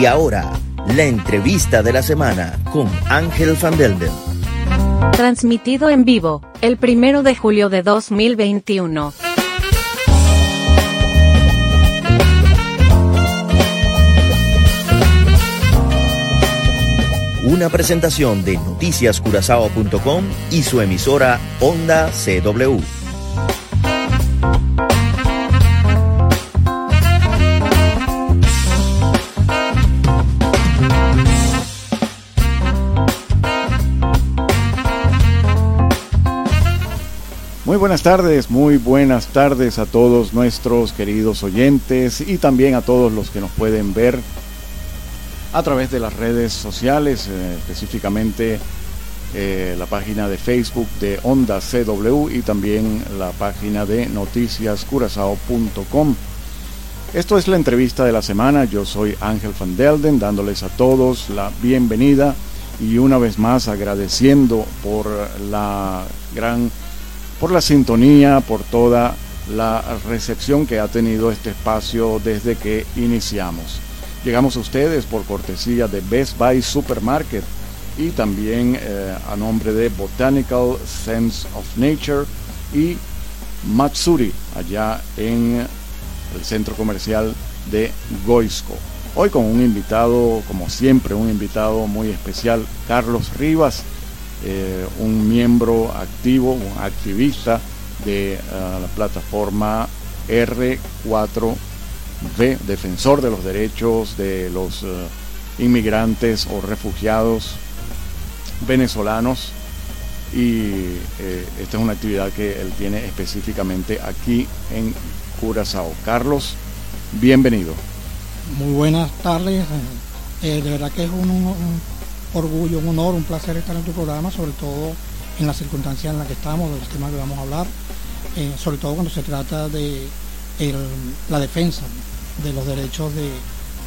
Y ahora, la entrevista de la semana con Ángel Van Delden. Transmitido en vivo, el primero de julio de 2021. Una presentación de noticiascurazao.com y su emisora Onda CW. Muy buenas tardes, muy buenas tardes a todos nuestros queridos oyentes y también a todos los que nos pueden ver a través de las redes sociales, eh, específicamente eh, la página de Facebook de Onda CW y también la página de noticiascurazao.com. Esto es la entrevista de la semana, yo soy Ángel Van Delden dándoles a todos la bienvenida y una vez más agradeciendo por la gran por la sintonía, por toda la recepción que ha tenido este espacio desde que iniciamos. Llegamos a ustedes por cortesía de Best Buy Supermarket y también eh, a nombre de Botanical Sense of Nature y Matsuri, allá en el centro comercial de Goisco. Hoy con un invitado, como siempre, un invitado muy especial, Carlos Rivas, eh, un miembro activo, un activista de eh, la plataforma R4V, defensor de los derechos de los eh, inmigrantes o refugiados venezolanos. Y esta es una actividad que él tiene específicamente aquí en Curazao. Carlos, bienvenido. Muy buenas tardes. de verdad que es un orgullo, un honor, un placer estar en tu programa, sobre todo en las circunstancias en las que estamos, de los temas que vamos a hablar, eh, sobre todo cuando se trata de la defensa de los derechos de,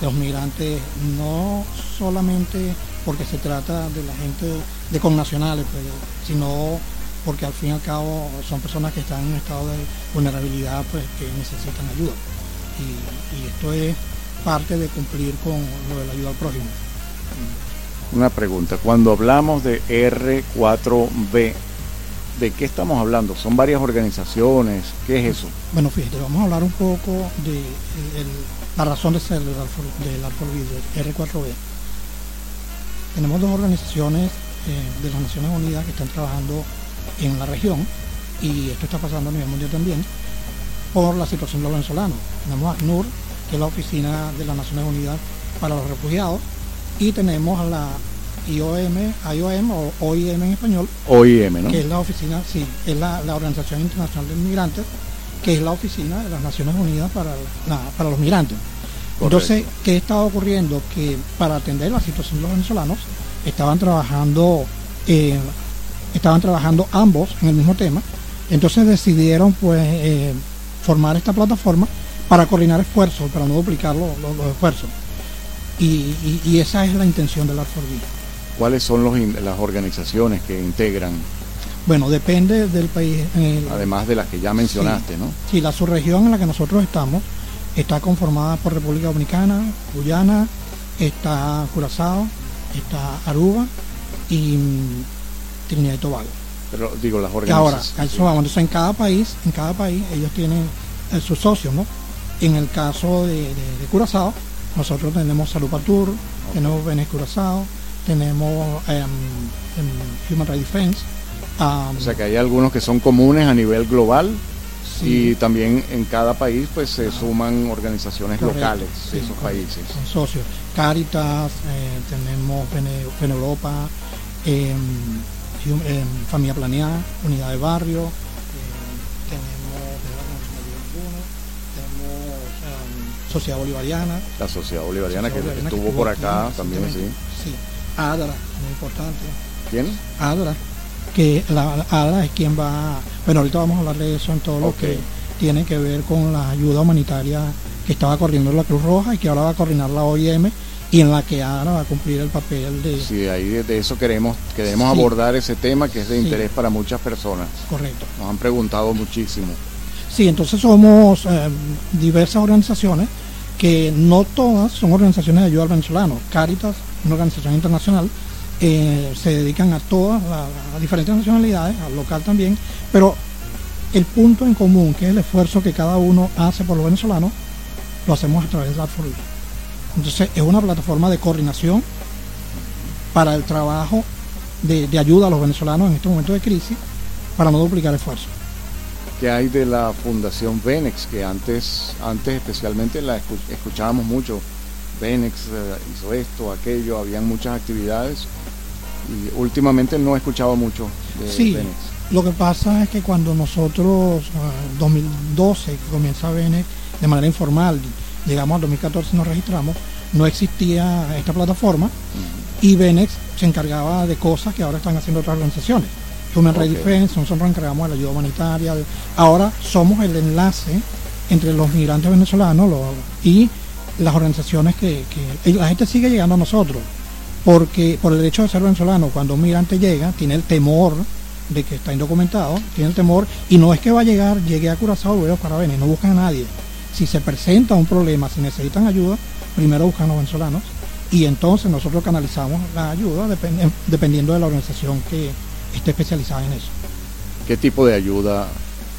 los migrantes, no solamente porque se trata de la gente de connacionales, pues, sino porque al fin y al cabo son personas que están en un estado de vulnerabilidad pues que necesitan ayuda. Y, y esto es parte de cumplir con lo de la ayuda al prójimo una pregunta. Cuando hablamos de R4B, ¿de qué estamos hablando? ¿Son varias organizaciones? ¿Qué es eso? Bueno, fíjate, vamos a hablar un poco de la razón de ser del R4B. Tenemos dos organizaciones eh, de las Naciones Unidas que están trabajando en la región y esto está pasando a nivel mundial también por la situación de los venezolanos. Tenemos ACNUR, que es la Oficina de las Naciones Unidas para los Refugiados, y tenemos a la IOM, IOM o OIM en español. OIM, ¿no? Que es la oficina, sí, es la, Organización Internacional de Inmigrantes, que es la oficina de las Naciones Unidas para, para los migrantes. Entonces, ¿qué estaba ocurriendo? Que para atender la situación de los venezolanos, estaban trabajando, eh, estaban trabajando ambos en el mismo tema. Entonces decidieron pues eh, formar esta plataforma para coordinar esfuerzos, para no duplicar los esfuerzos. Y, esa es la intención de la Arforvía. ¿Cuáles son las organizaciones que integran? Bueno, depende del país. Además de las que ya mencionaste, ¿no? Sí, la subregión en la que nosotros estamos está conformada por República Dominicana, Guyana, está Curazao, está Aruba y mm, Trinidad y Tobago. Pero digo, las organizaciones. Ahora, eso vamos, entonces en cada país, en cada país ellos tienen eh, sus socios, ¿no? En el caso de Curazao, nosotros tenemos Salud Patur, tenemos Benes Curazao, tenemos em, em, Human Rights Defense. o sea que hay algunos que son comunes a nivel global y también en cada país pues se suman organizaciones locales de esos países. Son socios. Caritas, eh, tenemos Bene, Europa, em, Familia Planeada, Unidad de Barrio, Sociedad Bolivariana. La Sociedad Bolivariana, que, estuvo por acá también, sí. Sí, ADRA, muy importante. ¿Quién? ADRA, que la ADRA es quien va, bueno, ahorita vamos a hablar de eso en todo lo que tiene que ver con la ayuda humanitaria que estaba corriendo la Cruz Roja y que ahora va a coordinar la OIM y en la que ADRA va a cumplir el papel de... Sí, ahí de, eso queremos, queremos abordar ese tema que es de interés para muchas personas. Correcto. Nos han preguntado muchísimo. Sí, entonces somos eh, diversas organizaciones que no todas son organizaciones de ayuda al venezolano. Caritas, una organización internacional, eh, se dedican a todas, a, diferentes nacionalidades, al local también, pero el punto en común, que es el esfuerzo que cada uno hace por los venezolanos, lo hacemos a través de Art Entonces es una plataforma de coordinación para el trabajo de, ayuda a los venezolanos en este momento de crisis para no duplicar esfuerzos. ¿Qué hay de la Fundación Venex? Que antes, antes especialmente la escuchábamos mucho. Venex eh, hizo esto, aquello, habían muchas actividades y últimamente no he escuchado mucho de sí, Lo que pasa es que cuando nosotros, en 2012, que comienza Venex de manera informal, llegamos al 2014 nos registramos, no existía esta plataforma y Venex se encargaba de cosas que ahora están haciendo otras organizaciones. Human Rights Defense, nosotros nos encargamos de la ayuda humanitaria. Ahora somos el enlace entre los migrantes venezolanos y las organizaciones que, la gente sigue llegando a nosotros. Porque por el hecho de ser venezolano, cuando un migrante llega, tiene el temor de que está indocumentado, tiene el temor, y no es que va a llegar, llegue a Curazao, luego para Venezuela, no buscan a nadie. Si se presenta un problema, si necesitan ayuda, primero buscan a los venezolanos y entonces nosotros canalizamos la ayuda dependiendo de la organización que esté especializada en eso. ¿Qué tipo de ayuda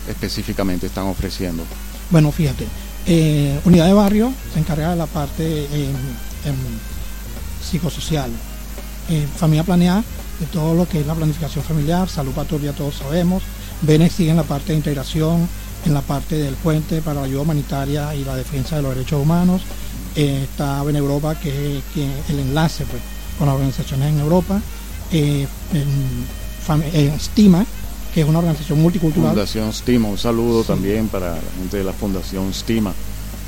específicamente están ofreciendo? Bueno, fíjate, eh, Unidad de Barrio se encarga de la parte psicosocial, eh, familia planeada, de todo lo que es la planificación familiar, salud patria, todos sabemos, Benex sigue en la parte de integración, en la parte del puente para la ayuda humanitaria y la defensa de los derechos humanos, eh, está en Europa, que es el enlace pues, con las organizaciones en Europa, eh, en, Stima, que es una organización multicultural. Fundación Stima, un saludo también para la gente de la Fundación Stima,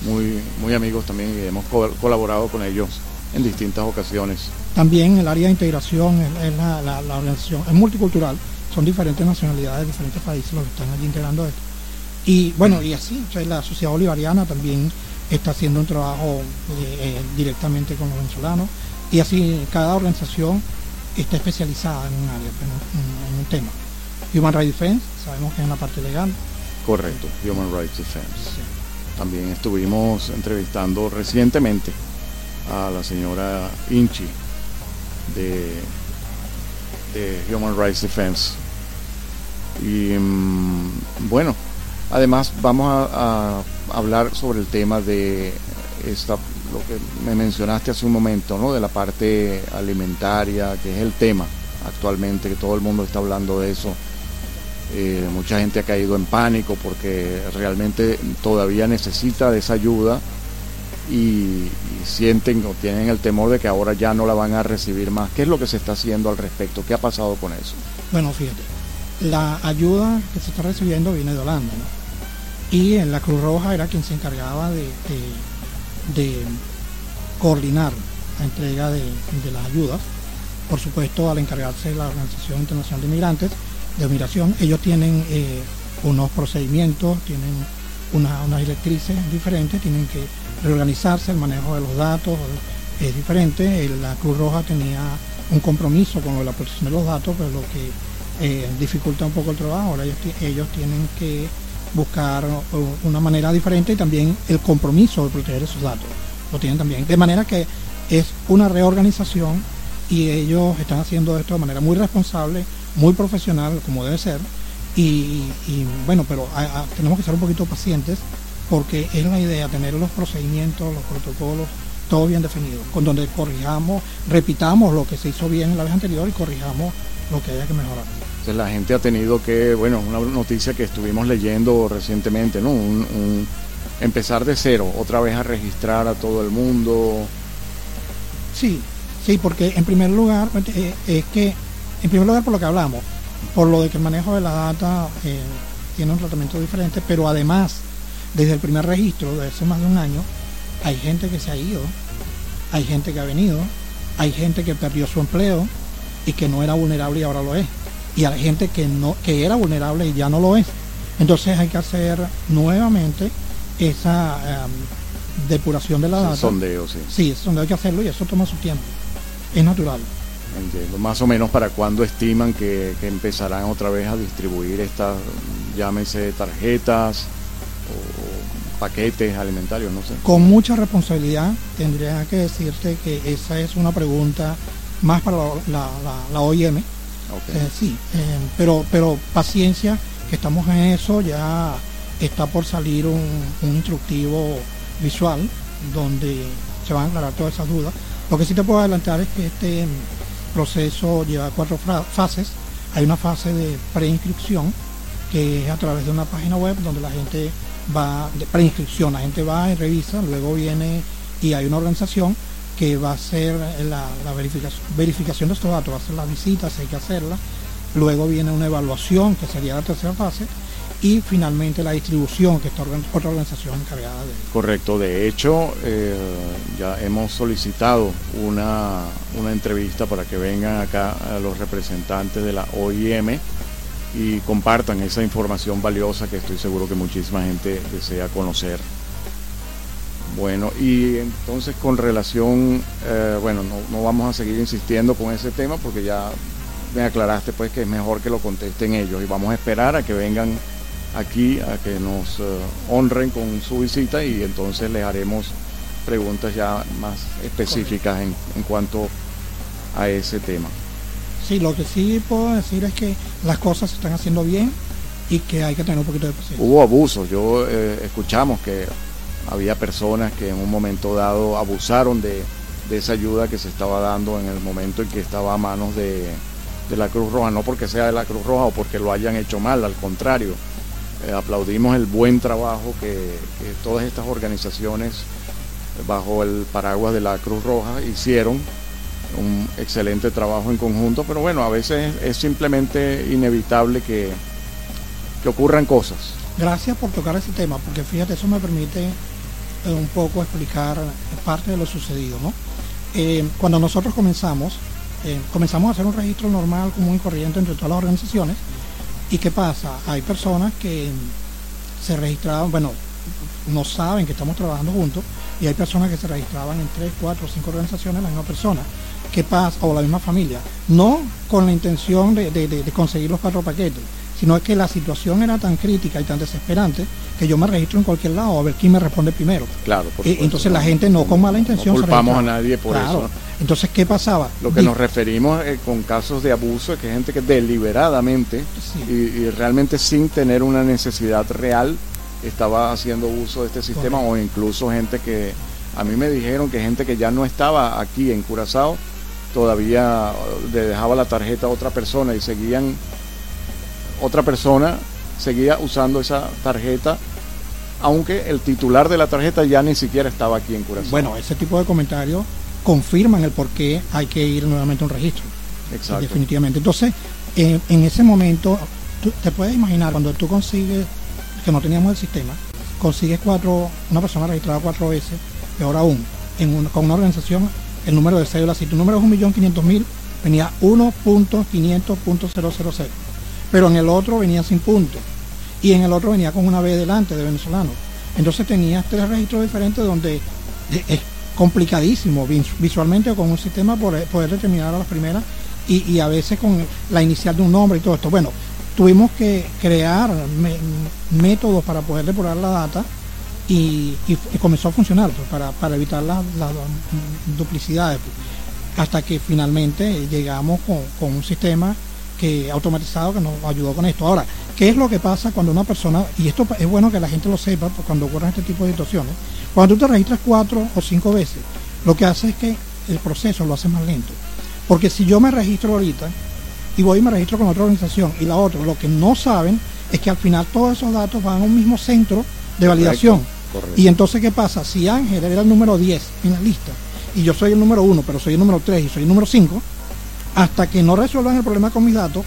muy, muy amigos también y hemos colaborado con ellos en distintas ocasiones. También el área de integración es, la, organización, es multicultural, son diferentes nacionalidades, diferentes países los que están allí integrando esto. Y bueno, y así, la sociedad bolivariana también está haciendo un trabajo eh, eh, directamente con los venezolanos y así cada organización está especializada en un área, en, un tema. Human Rights Defense, sabemos que es en la parte legal. Correcto, Human Rights Defense. También estuvimos entrevistando recientemente a la señora Inchi de, de Human Rights Defense. Y mm, bueno, además vamos a hablar sobre el tema de esta, lo que me mencionaste hace un momento, ¿no? de la parte alimentaria, que es el tema actualmente, que todo el mundo está hablando de eso. Eh, mucha gente ha caído en pánico porque realmente todavía necesita de esa ayuda y, sienten o tienen el temor de que ahora ya no la van a recibir más. ¿Qué es lo que se está haciendo al respecto? ¿Qué ha pasado con eso? Bueno, fíjate, la ayuda que se está recibiendo viene de Holanda, ¿no? y en la Cruz Roja era quien se encargaba de, coordinar la entrega de, las ayudas. Por supuesto, al encargarse de la Organización Internacional de Inmigrantes, de Migración, ellos tienen eh, unos procedimientos, tienen unas directrices diferentes, tienen que reorganizarse, el manejo de los datos es diferente. La Cruz Roja tenía un compromiso con la protección de los datos, pero lo que eh, dificulta un poco el trabajo. Ahora ellos tienen que buscar una manera diferente y también el compromiso de proteger esos datos. Lo tienen también. De manera que es una reorganización y ellos están haciendo esto de manera muy responsable, muy profesional, como debe ser. Y, bueno, pero tenemos que ser un poquito pacientes porque es la idea tener los procedimientos, los protocolos, todo bien definido, con donde corrijamos, repitamos lo que se hizo bien en la vez anterior y corrijamos lo que haya que mejorar la gente ha tenido que, bueno, una noticia que estuvimos leyendo recientemente, ¿no? Un, empezar de cero, otra vez a registrar a todo el mundo. Sí, sí, porque en primer lugar, eh, es que, en primer lugar por lo que hablamos, por lo de que el manejo de la data eh, tiene un tratamiento diferente, pero además, desde el primer registro, de hace más de un año, hay gente que se ha ido, hay gente que ha venido, hay gente que perdió su empleo y que no era vulnerable y ahora lo es y hay gente que no que era vulnerable y ya no lo es. Entonces hay que hacer nuevamente esa em, depuración de la data. Sondeo, sí. Sí, ese sondeo hay que hacerlo y eso toma su tiempo. Es natural. Entiendo. Más o menos para cuándo estiman que, empezarán otra vez a distribuir estas, llámese tarjetas o paquetes alimentarios, no sé. Con mucha responsabilidad tendría que decirte que esa es una pregunta más para la, la, OIM. Eh, sí, eh, pero, pero paciencia, que estamos en eso, ya está por salir un, un instructivo visual donde se van a aclarar todas esas dudas. Lo que sí te puedo adelantar es que este proceso lleva cuatro fases. Hay una fase de preinscripción que es a través de una página web donde la gente va, de preinscripción, la gente va y revisa, luego viene y hay una organización que va a hacer la, verificación, verificación de estos datos, va a hacer las visitas, hay que hacerlas, luego viene una evaluación que sería la tercera fase y finalmente la distribución, que está otra organización encargada de... Correcto, de hecho eh, ya hemos solicitado una, una entrevista para que vengan acá los representantes de la OIM y compartan esa información valiosa que estoy seguro que muchísima gente desea conocer. Bueno, y entonces con relación, eh, bueno, no, no, vamos a seguir insistiendo con ese tema porque ya me aclaraste pues que es mejor que lo contesten ellos y vamos a esperar a que vengan aquí a que nos eh, honren con su visita y entonces les haremos preguntas ya más específicas en, en, cuanto a ese tema. Sí, lo que sí puedo decir es que las cosas se están haciendo bien y que hay que tener un poquito de paciencia. Hubo abusos, yo eh, escuchamos que había personas que en un momento dado abusaron de, esa ayuda que se estaba dando en el momento en que estaba a manos de, la Cruz Roja, no porque sea de la Cruz Roja o porque lo hayan hecho mal, al contrario, eh, aplaudimos el buen trabajo que, todas estas organizaciones bajo el paraguas de la Cruz Roja hicieron, un excelente trabajo en conjunto, pero bueno, a veces es simplemente inevitable que, que ocurran cosas. Gracias por tocar ese tema, porque fíjate, eso me permite eh, un poco explicar parte de lo sucedido. ¿no? Eh, cuando nosotros comenzamos, comenzamos a hacer un registro normal, común y corriente entre todas las organizaciones, ¿Y qué pasa? Hay personas que se registraban, bueno, no saben que estamos trabajando juntos y hay personas que se registraban en tres, cuatro, cinco organizaciones, la misma persona. ¿Qué pasa? O la misma familia. No con la intención de, conseguir los cuatro paquetes, sino es que la situación era tan crítica y tan desesperante que yo me registro en cualquier lado a ver quién me responde primero. Claro, por eh, Entonces la gente no con mala intención. No culpamos a nadie por eso. Entonces, ¿qué pasaba? Lo que nos referimos eh, con casos de abuso es que gente que deliberadamente y, realmente sin tener una necesidad real estaba haciendo uso de este sistema o incluso gente que a mí me dijeron que gente que ya no estaba aquí en Curazao todavía le dejaba la tarjeta a otra persona y seguían otra persona seguía usando esa tarjeta aunque el titular de la tarjeta ya ni siquiera estaba aquí en Curazao. Bueno, ese tipo de comentarios confirman el por qué hay que ir nuevamente a un registro. Exacto. Definitivamente. Entonces, en ese momento, tú te puedes imaginar cuando tú consigues, que no teníamos el sistema, consigues cuatro, una persona registrada cuatro veces, peor aún, en con una organización, el número de cédula, si tu número es 1.500.000, venía 1.500.000. Pero en el otro venía sin puntos. Y en el otro venía con una B delante de venezolano. Entonces tenías tres registros diferentes donde complicadísimo visualmente con un sistema poder, determinar a las primeras y, a veces con la inicial de un nombre y todo esto. Bueno, tuvimos que crear métodos para poder depurar la data y, comenzó a funcionar pues, para, evitar las duplicidades. Pues, hasta que finalmente llegamos con, un sistema que automatizado que nos ayudó con esto. Ahora, ¿qué es lo que pasa cuando una persona, y esto es bueno que la gente lo sepa cuando ocurren este tipo de situaciones, cuando tú te registras cuatro o cinco veces, lo que hace es que el proceso lo hace más lento. Porque si yo me registro ahorita y voy y me registro con otra organización y la otra, lo que no saben es que al final todos esos datos van a un mismo centro de validación. Y entonces, ¿qué pasa? Si Ángel era el número 10 en la lista y yo soy el número 1, pero soy el número 3 y soy el número 5, hasta que no resuelvan el problema con mis datos,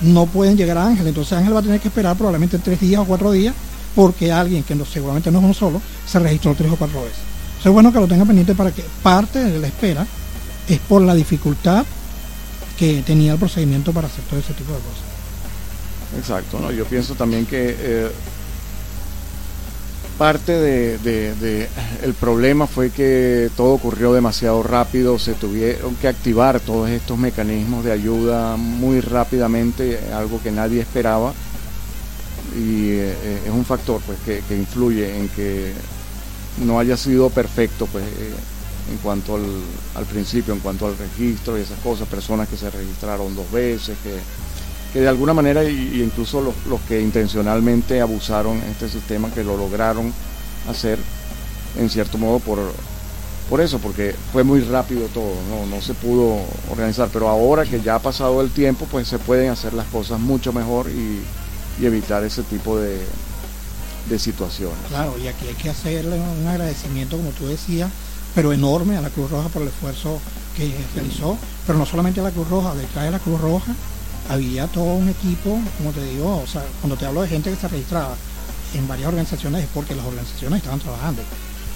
no pueden llegar a Ángel. Entonces Ángel va a tener que esperar probablemente tres días o cuatro días porque alguien que no, seguramente no es uno solo se registró tres o cuatro veces. es bueno que lo tenga pendiente para que parte de la espera es por la dificultad que tenía el procedimiento para hacer todo ese tipo de cosas. Exacto, ¿no? yo pienso también que eh, parte de, el problema fue que todo ocurrió demasiado rápido, se tuvieron que activar todos estos mecanismos de ayuda muy rápidamente, algo que nadie esperaba. Y eh, es un factor pues que, que, influye en que no haya sido perfecto pues eh, en cuanto al, al, principio, en cuanto al registro y esas cosas, personas que se registraron dos veces, que, que de alguna manera, y, incluso los, los, que intencionalmente abusaron este sistema, que lo lograron hacer en cierto modo por, por eso, porque fue muy rápido todo, no, no se pudo organizar, pero ahora que ya ha pasado el tiempo, pues se pueden hacer las cosas mucho mejor y, y evitar ese tipo de, de situaciones. Claro, y aquí hay que hacerle un agradecimiento, como tú decías, pero enorme a la Cruz Roja por el esfuerzo que realizó, pero no solamente a la Cruz Roja, detrás de la Cruz Roja había todo un equipo, como te digo, o sea, cuando te hablo de gente que se registraba en varias organizaciones es porque las organizaciones estaban trabajando.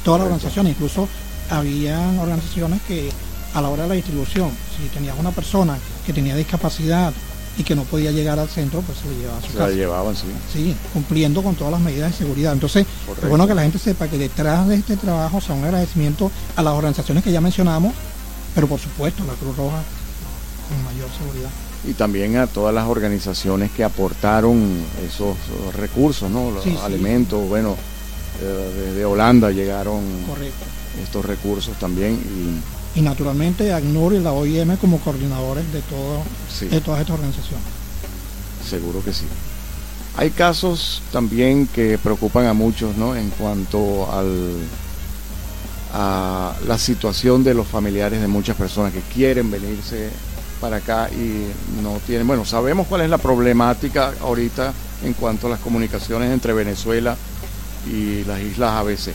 Todas las organizaciones, incluso habían organizaciones que a la hora de la distribución, si tenías una persona que tenía discapacidad y que no podía llegar al centro, pues se le llevaba a su Se casa. la llevaban, sí. Sí, cumpliendo con todas las medidas de seguridad. Entonces, es bueno que la gente sepa que detrás de este trabajo, o sea, un agradecimiento a las organizaciones que ya mencionamos, pero por supuesto la Cruz Roja con mayor seguridad. Y también a todas las organizaciones que aportaron esos recursos, ¿no? Los Sí, sí. alimentos, bueno, eh, desde Holanda llegaron Correcto. estos recursos también y Y naturalmente ACNUR y la OIM como coordinadores de, todo, sí. de todas estas organizaciones. Seguro que sí. Hay casos también que preocupan a muchos, ¿no? En cuanto al a la situación de los familiares de muchas personas que quieren venirse para acá y no tienen. Bueno, sabemos cuál es la problemática ahorita en cuanto a las comunicaciones entre Venezuela y las islas ABC.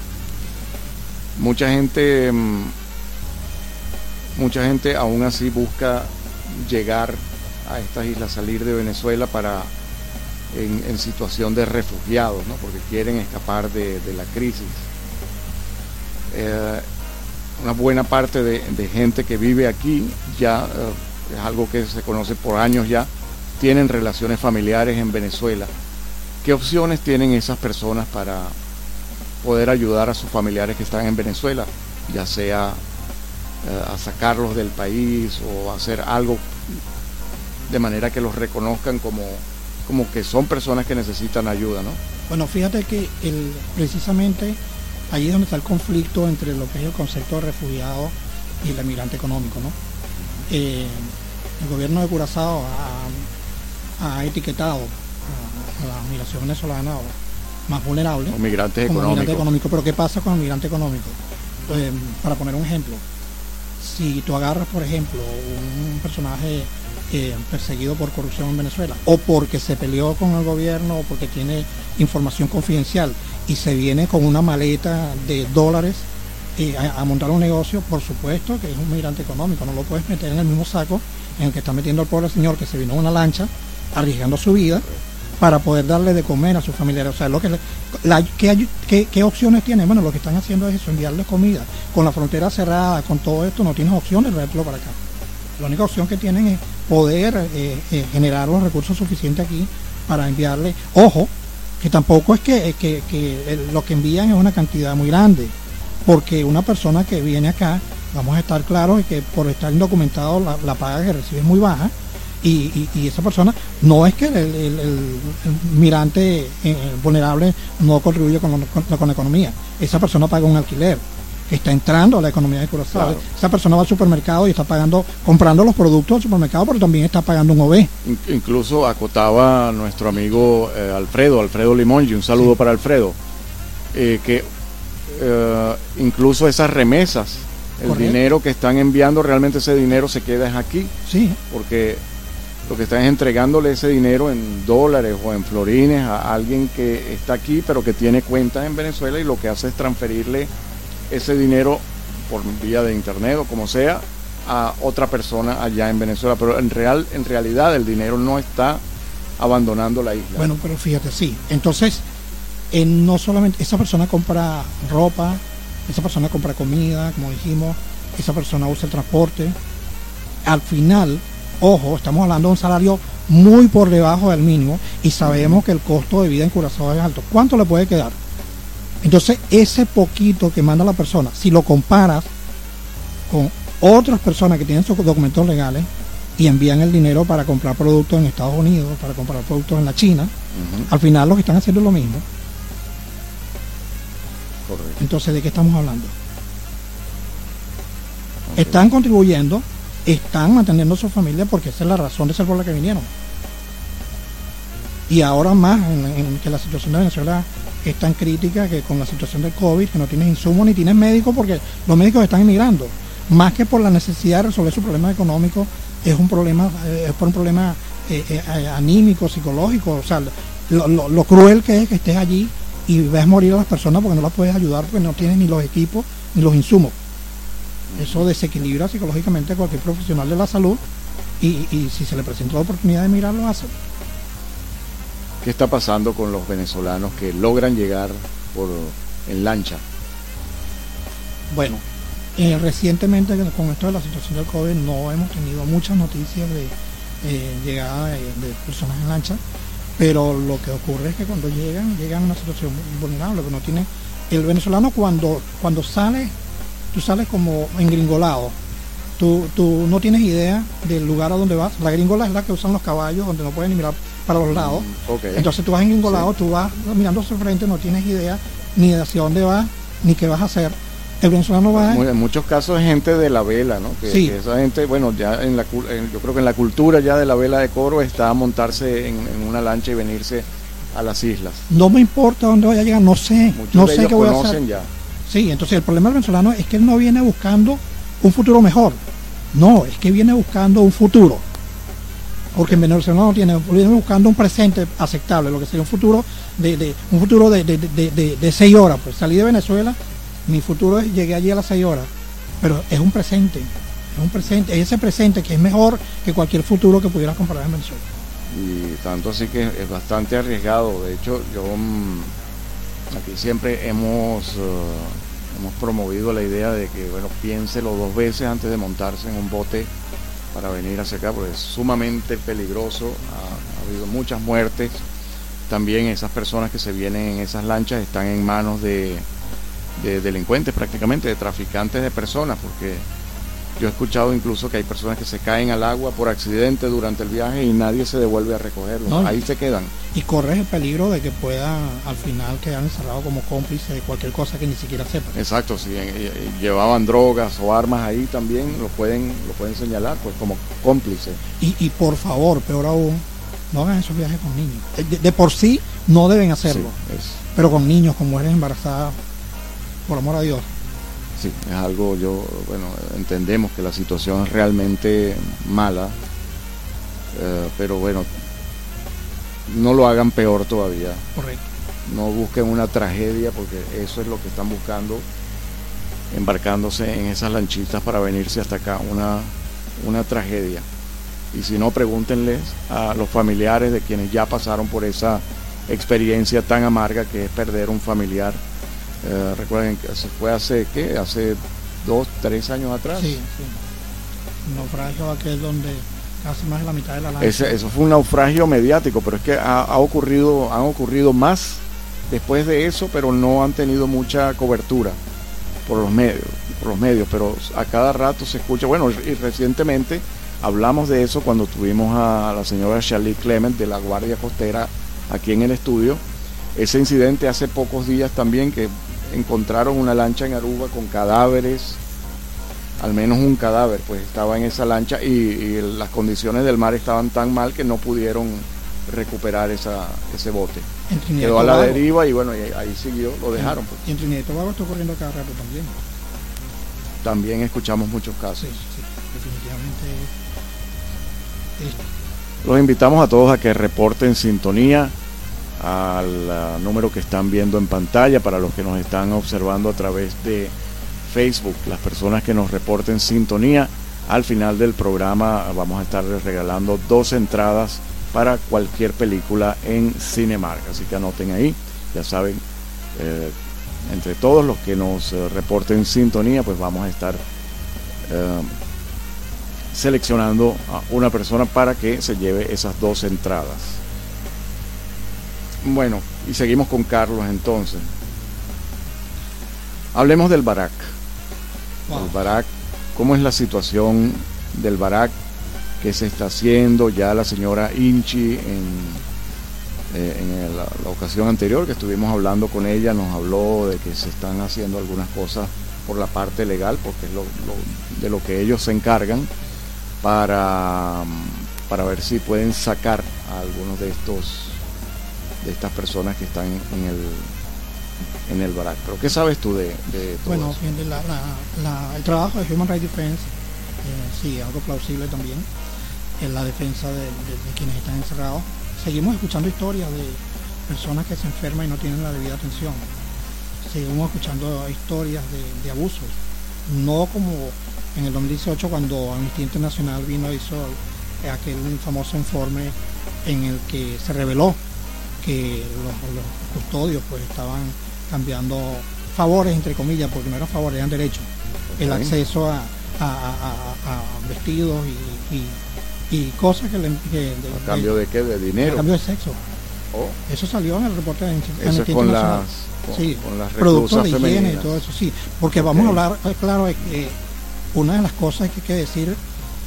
Mucha gente, mm, mucha gente aún así busca llegar a estas islas, salir de Venezuela para en, situación de refugiados, ¿no? porque quieren escapar de, la crisis. Eh, una buena parte de, de, gente que vive aquí ya eh, es algo que se conoce por años ya, tienen relaciones familiares en Venezuela. ¿Qué opciones tienen esas personas para poder ayudar a sus familiares que están en Venezuela? Ya sea eh, a sacarlos del país o hacer algo de manera que los reconozcan como, como que son personas que necesitan ayuda, ¿no? Bueno, fíjate que el, precisamente ahí es donde está el conflicto entre lo que es el concepto de refugiado y el migrante económico, ¿no? Eh, el gobierno de Curazao ha, ha etiquetado a, a, la migración venezolana más vulnerable como migrante económico. Pero ¿qué pasa con el migrante económico? Eh, para poner un ejemplo, si tú agarras, por ejemplo, un personaje eh, perseguido por corrupción en Venezuela, o porque se peleó con el gobierno, o porque tiene información confidencial, y se viene con una maleta de dólares eh, a, a, montar un negocio, por supuesto que es un migrante económico, no lo puedes meter en el mismo saco en el que está metiendo el pobre señor que se vino en una lancha, arriesgando su vida, para poder darle de comer a sus familiares. O sea, lo que, la, ¿qué, qué, ¿qué, opciones tienen? Bueno, lo que están haciendo es eso, enviarles comida. Con la frontera cerrada, con todo esto, no tienes opción de para acá. La única opción que tienen es poder eh, eh, generar los recursos suficientes aquí para enviarle. Ojo, que tampoco es que, que, que, lo que envían es una cantidad muy grande, porque una persona que viene acá, vamos a estar claros, que por estar indocumentado la, la paga que recibe es muy baja, y, y, y, esa persona no es que el, el, el, el mirante eh, vulnerable no contribuye con, con, con, la economía, esa persona paga un alquiler, está entrando a la economía de Curazao. Claro. Esa persona va al supermercado y está pagando, comprando los productos del supermercado, pero también está pagando un OB. Incluso acotaba nuestro amigo eh, Alfredo, Alfredo Limón, y un saludo sí. para Alfredo, eh, que incluso esas remesas, el Correcto. dinero que están enviando, realmente ese dinero se queda aquí. Sí. Porque lo que están es entregándole ese dinero en dólares o en florines a alguien que está aquí, pero que tiene cuentas en Venezuela y lo que hace es transferirle ese dinero por vía de internet o como sea a otra persona allá en Venezuela, pero en real en realidad el dinero no está abandonando la isla. Bueno, pero fíjate, sí. Entonces, no solamente esa persona compra ropa, esa persona compra comida, como dijimos, esa persona usa el transporte. Al final, ojo, estamos hablando de un salario muy por debajo del mínimo y sabemos que el costo de vida en Curazao es alto. ¿Cuánto le puede quedar? Entonces, ese poquito que manda la persona, si lo comparas con otras personas que tienen sus documentos legales y envían el dinero para comprar productos en Estados Unidos, para comprar productos en la China, Al final los que están haciendo lo mismo. Entonces, ¿de qué estamos hablando? Están contribuyendo, están manteniendo a su familia porque esa es la razón de ser por la que vinieron. Y ahora más, en, que la situación de Venezuela es tan crítica que con la situación del COVID, que no tienes insumos ni tienes médicos porque los médicos están emigrando. Más que por la necesidad de resolver su problema económico, es un problema, eh, es por un problema eh, eh, anímico, psicológico. O sea, lo- lo cruel que es que estés allí y ves morir a las personas porque no las puedes ayudar porque no tienes ni los equipos ni los insumos. Eso desequilibra psicológicamente a cualquier profesional de la salud y, y si se le presenta la oportunidad de emigrar, lo hace. ¿Qué está pasando con los venezolanos que logran llegar por en lancha? Bueno, eh, recientemente con esto de la situación del COVID no hemos tenido muchas noticias de eh, llegada de, de personas en lancha, pero lo que ocurre es que cuando llegan, llegan a una situación vulnerable, que no tiene el venezolano cuando cuando sale, tú sales como engringolado, tú, tú no tienes idea del lugar a donde vas, la gringola es la que usan los caballos, donde no pueden ni mirar para los lados, Mm, entonces tú vas engringolado, tú vas mirando hacia el frente, no tienes idea ni de hacia dónde vas, ni qué vas a hacer. El venezolano va Mu- En muchos casos es gente de la vela, ¿no? Que, Sí. que esa gente, bueno, ya en la, en- yo creo que en la cultura ya de la vela de coro está montarse en, en una lancha y venirse a las islas. no me importa dónde voy a llegar, no sé, Muchos no de sé ellos qué voy a hacer. ya. Sí, entonces el problema del venezolano es que él no viene buscando un futuro mejor, no, es que viene buscando un futuro. Porque el venezolano no tiene, viene buscando un presente aceptable, lo que sería un futuro de, de- un futuro de, de, de- de- de seis horas. Pues salí de Venezuela, mi futuro es llegué allí a las seis horas, pero es un presente, es un presente, es ese presente que es mejor que cualquier futuro que pudieras comprar en Venezuela. Y tanto así que es bastante arriesgado. De hecho, yo mm, aquí siempre hemos, eh, hemos promovido la idea de que, bueno, piénselo dos veces antes de montarse en un bote para venir hacia acá, porque es sumamente peligroso. Ha habido muchas muertes. También esas personas que se vienen en esas lanchas están en manos de, de delincuentes prácticamente, de traficantes de personas, porque yo he escuchado incluso que hay personas que se caen al agua por accidente durante el viaje y nadie se devuelve a recogerlos. No. Ahí se quedan. y corres el peligro de que pueda al final quedar encerrado como cómplice de cualquier cosa que ni siquiera sepa. Exacto, si eh, eh, llevaban drogas o armas ahí también lo pueden lo pueden señalar pues como cómplice. Y, y por favor, peor aún, no hagan esos viajes con niños. Eh, De, de por sí no deben hacerlo, Sí, es, pero con niños, con mujeres embarazadas, por amor a Dios. sí, es algo yo bueno entendemos que la situación es realmente mala, eh, pero bueno no lo hagan peor todavía. Correcto. no busquen una tragedia porque eso es lo que están buscando embarcándose en esas lanchitas para venirse hasta acá una, una tragedia y si no pregúntenles a los familiares de quienes ya pasaron por esa experiencia tan amarga que es perder un familiar Eh, recuerden que se fue hace qué hace dos tres años atrás Sí, sí. El naufragio aquel donde casi más de la mitad de la lancha. Ese- eso fue un naufragio mediático, pero es que ha, ha ocurrido, han ocurrido más después de eso, pero no han tenido mucha cobertura por los medios, por los medios, pero a cada rato se escucha, bueno, y recientemente hablamos de eso cuando tuvimos a la señora Charlie Clement de la Guardia Costera aquí en el estudio. Ese incidente hace pocos días también que encontraron una lancha en Aruba con cadáveres al menos un cadáver pues estaba en esa lancha y, y las condiciones del mar estaban tan mal que no pudieron recuperar esa, ese bote. Quedó a la deriva y bueno, y ahí, siguió, lo dejaron. Pues. Y en Trinidad y Tobago está ocurriendo cada rato también. También escuchamos muchos casos. Sí, sí, definitivamente. Los invitamos a todos a que reporten sintonía al ah, número que están viendo en pantalla para los que nos están observando a través de Facebook. Las personas que nos reporten sintonía, al final del programa vamos a estar regalando dos entradas para cualquier película en Cinemark. Así que anoten ahí, ya saben, eh, entre todos los que nos eh, reporten sintonía, pues vamos a estar eh, seleccionando a una persona para que se lleve esas dos entradas. Bueno, y seguimos con Carlos entonces. Hablemos del Barak. wow. El Barak, ¿cómo es la situación del Barak? ¿Qué se está haciendo? Ya la señora Inchi en, eh, en la, ocasión anterior que estuvimos hablando con ella, nos habló de que se están haciendo algunas cosas por la parte legal, porque es lo, de lo que ellos se encargan, para, para ver si pueden sacar a algunos de estos de estas personas que están en el en el barack. Pero ¿qué sabes tú de, de todo Bueno, el trabajo de Human Rights Defense, eh, sí, algo plausible también, en la defensa de, quienes están encerrados. Seguimos escuchando historias de personas que se enferman y no tienen la debida atención. Seguimos escuchando historias de, abusos. No como en el 2018 cuando Amnistía Internacional vino y hizo aquel famoso informe en el que se reveló que los, custodios pues estaban cambiando favores entre comillas porque no eran favores eran derechos. El acceso a, vestidos y, cosas que le a cambio de, qué de dinero a cambio de sexo. Oh. eso salió en el reporte de eso con las sí, con las productos de higiene y todo eso sí porque vamos a hablar eh, claro que una de las cosas que hay que decir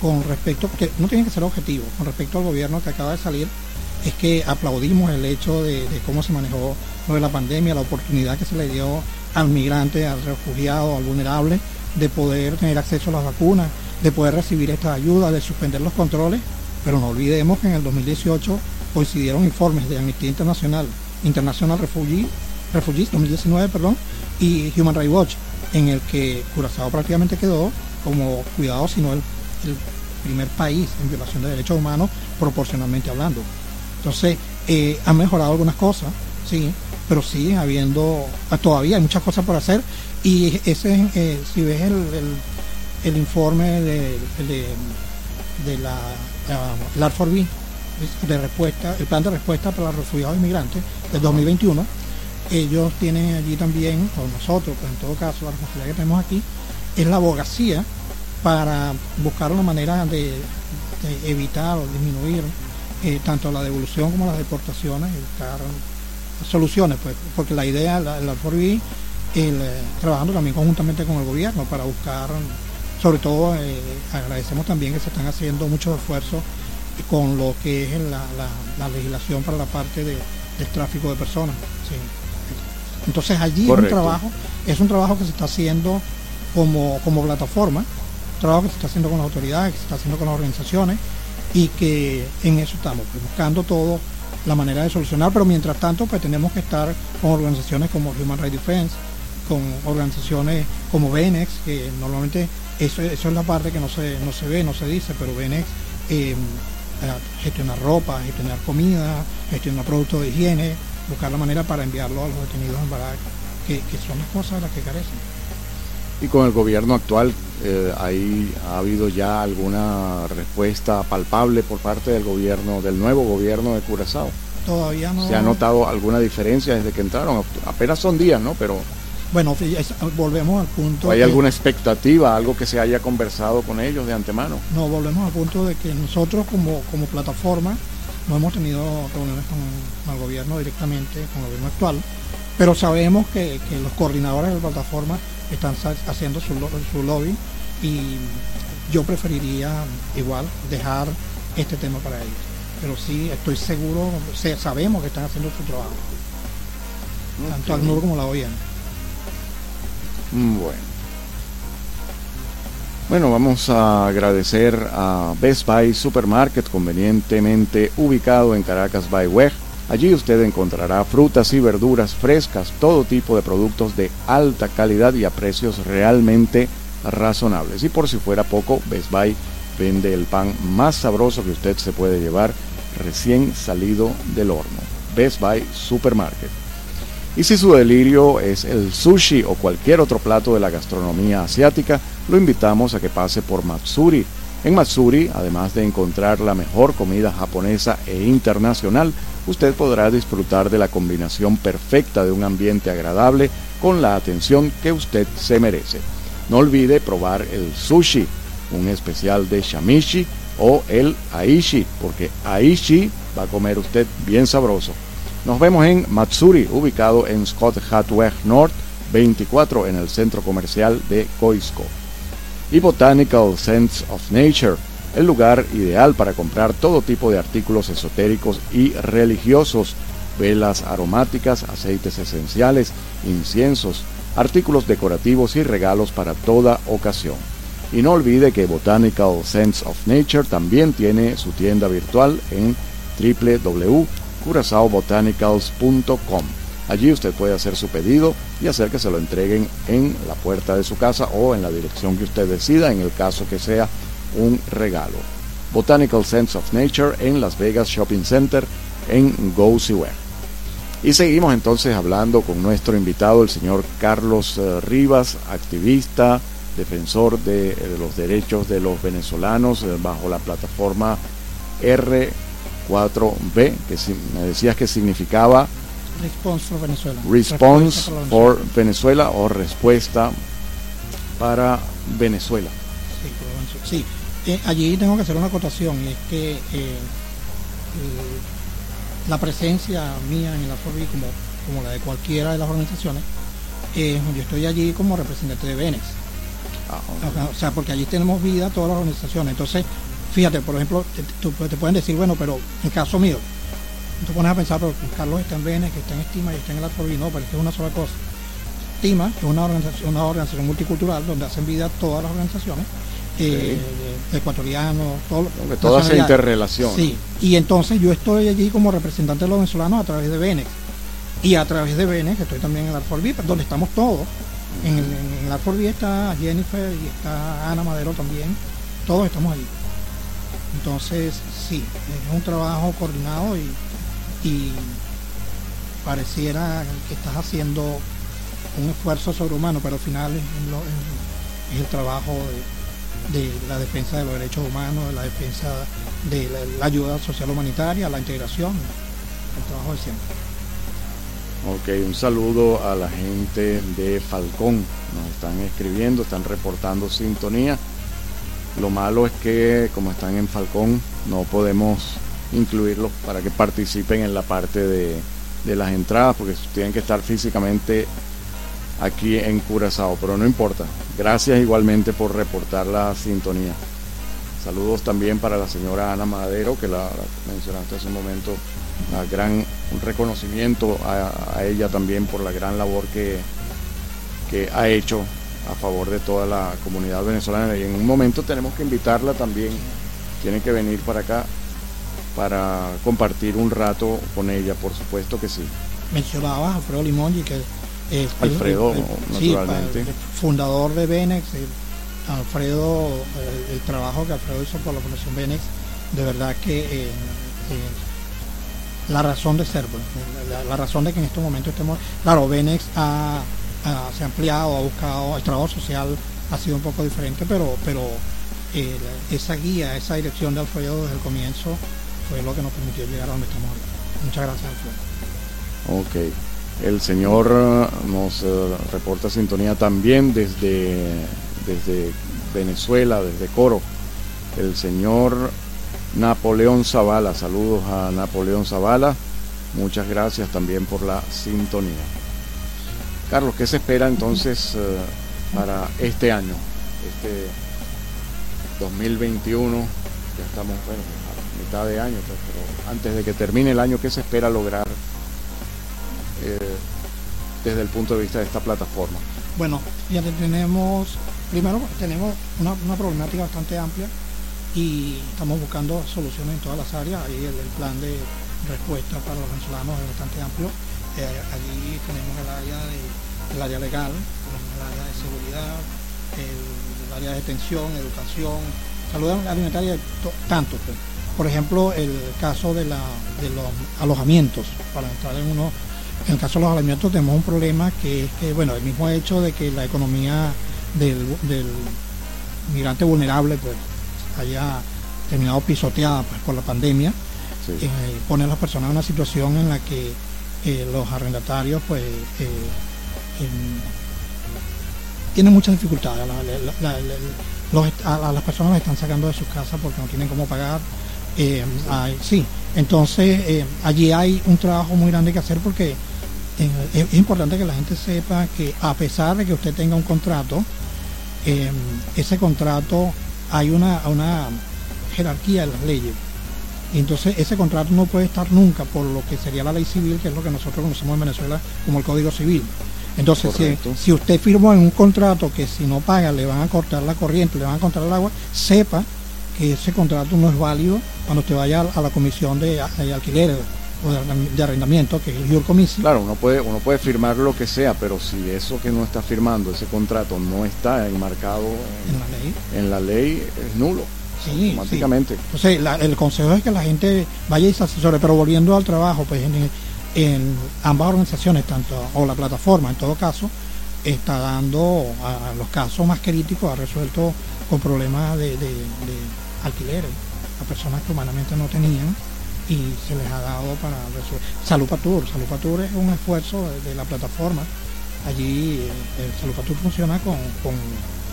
con respecto que no tiene que ser objetivo con respecto al gobierno que acaba de salir es que aplaudimos el hecho de, cómo se manejó lo la pandemia, la oportunidad que se le dio al migrante, al refugiado, al vulnerable, de poder tener acceso a las vacunas, de poder recibir esta ayuda, de suspender los controles, pero no olvidemos que en el 2018 coincidieron informes de Amnistía Internacional, International Refugee, Refugees 2019, perdón, y Human Rights Watch, en el que Curazao prácticamente quedó como cuidado, sino el, el primer país en violación de derechos humanos proporcionalmente hablando. Entonces, eh, han mejorado algunas cosas, sí, pero sigue habiendo, ah, todavía hay muchas cosas por hacer. Y ese, eh, si ves el, informe de, de, la, la 4 b de respuesta, el plan de respuesta para los refugiados inmigrantes del 2021, ellos tienen allí también, o nosotros, pues en todo caso, la responsabilidad que tenemos aquí, es la abogacía para buscar una manera de evitar o disminuir eh, tanto la devolución como las deportaciones, buscar soluciones, pues, porque la idea, la, la el, eh, trabajando también conjuntamente con el gobierno para buscar, sobre todo eh, agradecemos también que se están haciendo muchos esfuerzos con lo que es la, legislación para la parte de, del tráfico de personas. Entonces allí es un trabajo, es un trabajo que se está haciendo como, como plataforma, un trabajo que se está haciendo con las autoridades, que se está haciendo con las organizaciones y que en eso estamos, pues, buscando todo la manera de solucionar, pero mientras tanto pues tenemos que estar con organizaciones como Human Rights Defense, con organizaciones como Benex, que normalmente eso, eso es la parte que no se, no se ve, no se dice, pero Benex eh, gestionar ropa, gestionar comida, gestionar productos de higiene, buscar la manera para enviarlo a los detenidos en Barak, que, que son las cosas las que carecen. Y con el gobierno actual, eh, ahí ha habido ya alguna respuesta palpable por parte del gobierno, del nuevo gobierno de Curazao. Todavía no. ¿Se ha notado alguna diferencia desde que entraron? Apenas son días, ¿no? Pero. Bueno, volvemos al punto. ¿Hay alguna expectativa, algo que se haya conversado con ellos de antemano? No, volvemos al punto de que nosotros como, como plataforma no hemos tenido reuniones con, el gobierno directamente, con el gobierno actual, pero sabemos que, que los coordinadores de la plataforma están haciendo su, su lobby y yo preferiría igual dejar este tema para ellos. Pero sí, estoy seguro, sabemos que están haciendo su trabajo. Tanto ACNUR como la OIM. Mm, bueno. Bueno, vamos a agradecer a Best Buy Supermarket, convenientemente ubicado en Caracas by Weg Allí usted encontrará frutas y verduras frescas, todo tipo de productos de alta calidad y a precios realmente razonables. Y por si fuera poco, Best Buy vende el pan más sabroso que usted se puede llevar recién salido del horno. Best Buy Supermarket. Y si su delirio es el sushi o cualquier otro plato de la gastronomía asiática, lo invitamos a que pase por Matsuri. En Matsuri, además de encontrar la mejor comida japonesa e internacional, usted podrá disfrutar de la combinación perfecta de un ambiente agradable con la atención que usted se merece. No olvide probar el sushi, un especial de shamishi o el aishi, porque aishi va a comer usted bien sabroso. Nos vemos en Matsuri, ubicado en Scott Hatweg North 24 en el centro comercial de Coisco. Y Botanical Sense of Nature, el lugar ideal para comprar todo tipo de artículos esotéricos y religiosos. velas aromáticas, aceites esenciales, inciensos, artículos decorativos y regalos para toda ocasión. Y no olvide que Botanical Sense of Nature también tiene su tienda virtual en www.curazaobotanicals.com. Allí usted puede hacer su pedido y hacer que se lo entreguen en la puerta de su casa o en la dirección que usted decida, en el caso que sea un regalo. Botanical Sense of Nature en Las Vegas Shopping Center en Go Y seguimos entonces hablando con nuestro invitado, el señor Carlos eh, Rivas, activista, defensor de, los derechos de los venezolanos eh, bajo la plataforma R4B, que me decías que significaba Response for Venezuela. Response for Venezuela o respuesta para Venezuela. Sí, eh, allí tengo que hacer una acotación y es que eh, eh, la presencia mía en la FORBI como, como la de cualquiera de las organizaciones, yo estoy allí como representante de Venex. Ah, o sea, porque allí tenemos vida todas las organizaciones. Entonces, fíjate, por ejemplo, te, te pueden decir, bueno, pero en caso mío, tú pones a pensar, pero Carlos está en BN, que está en Estima y está en el pero es que es una sola cosa. Estima es una organización, una organización multicultural donde hacen vida todas las organizaciones, eh, ecuatorianos, todo, todas se interrelacionan. Sí, y entonces yo estoy allí como representante de los venezolanos a través de BN. Y a través de que estoy también en el Alforbi, donde estamos todos. En el, en el está Jennifer y está Ana Madero también. Todos estamos allí. Entonces, sí, es un trabajo coordinado y y pareciera que estás haciendo un esfuerzo sobrehumano, pero al final es, el trabajo de, la defensa de los derechos humanos, de la defensa de la, ayuda social humanitaria, la integración, el trabajo de siempre. Ok, un saludo a la gente de Falcón. Nos están escribiendo, están reportando sintonía. Lo malo es que como están en Falcón no podemos incluirlos para que participen en la parte de, las entradas, porque tienen que estar físicamente aquí en Curazao, pero no importa. Gracias igualmente por reportar la sintonía. Saludos también para la señora Ana Madero, que la, mencionaste hace un momento, un gran reconocimiento a, ella también por la gran labor que, que ha hecho a favor de toda la comunidad venezolana. Y en un momento tenemos que invitarla también, tiene que venir para acá para compartir un rato con ella, por supuesto que sí. Mencionabas a Alfredo Limongi, que es Alfredo, naturalmente. fundador de Benex, Alfredo, el, trabajo que Alfredo hizo por la Fundación Benex, de verdad que eh, eh, la razón de ser, pues, la, razón de que en estos momentos estemos, claro, Benex se ha ampliado, ha buscado, el trabajo social ha sido un poco diferente, pero, pero eh, esa guía, esa dirección de Alfredo desde el comienzo fue lo que nos permitió llegar a donde estamos ahora. Muchas gracias, Alfredo. Ok. El señor uh, nos uh, reporta sintonía también desde, desde Venezuela, desde Coro. El señor Napoleón Zavala. Saludos a Napoleón Zavala. Muchas gracias también por la sintonía. Carlos, ¿qué se espera entonces uh, para este año? Este 2021, ya estamos, bueno, mitad de año, pues, pero antes de que termine el año, ¿qué se espera lograr eh, desde el punto de vista de esta plataforma? Bueno, ya tenemos, primero tenemos una, problemática bastante amplia y estamos buscando soluciones en todas las áreas. Ahí el, plan de respuesta para los venezolanos es bastante amplio. Eh, allí tenemos el área, de, el área legal, el área de seguridad, el, área de detención, educación, salud alimentaria, tanto. Pues por ejemplo, el caso de, la, de los alojamientos, para entrar en uno, en el caso de los alojamientos tenemos un problema que es que, bueno, el mismo hecho de que la economía del, migrante vulnerable pues haya terminado pisoteada pues, por la pandemia, eh, pone a las personas en una situación en la que eh, los arrendatarios pues eh, tienen muchas dificultades. a las personas las están sacando de sus casas porque no tienen cómo pagar eh, sí, entonces eh, allí hay un trabajo muy grande que hacer porque eh, es, importante que la gente sepa que a pesar de que usted tenga un contrato, ese contrato hay una, una jerarquía de las leyes. Entonces ese contrato no puede estar nunca por lo que sería la ley civil, que es lo que nosotros conocemos en Venezuela como el Código Civil. Entonces, si, si, usted firmó en un contrato que si no paga le van a cortar la corriente, le van a cortar el agua, sepa que ese contrato no es válido cuando usted vaya a la comisión de, alquiler o de, arrendamiento, que es el Yurcomisi. Claro, uno puede, uno puede firmar lo que sea, pero si eso que uno está firmando, ese contrato, no está enmarcado en, la ley, en la ley es nulo. Sí, automáticamente. Entonces, el consejo es que la gente vaya y se asesore, pero volviendo al trabajo, pues en, en ambas organizaciones, tanto o la plataforma en todo caso, está dando a los casos más críticos, ha resuelto con problemas de, alquileres a personas que humanamente no tenían y se les ha dado para resolver. Salud Patur, es un esfuerzo de, la plataforma. Allí eh, el Salud funciona con,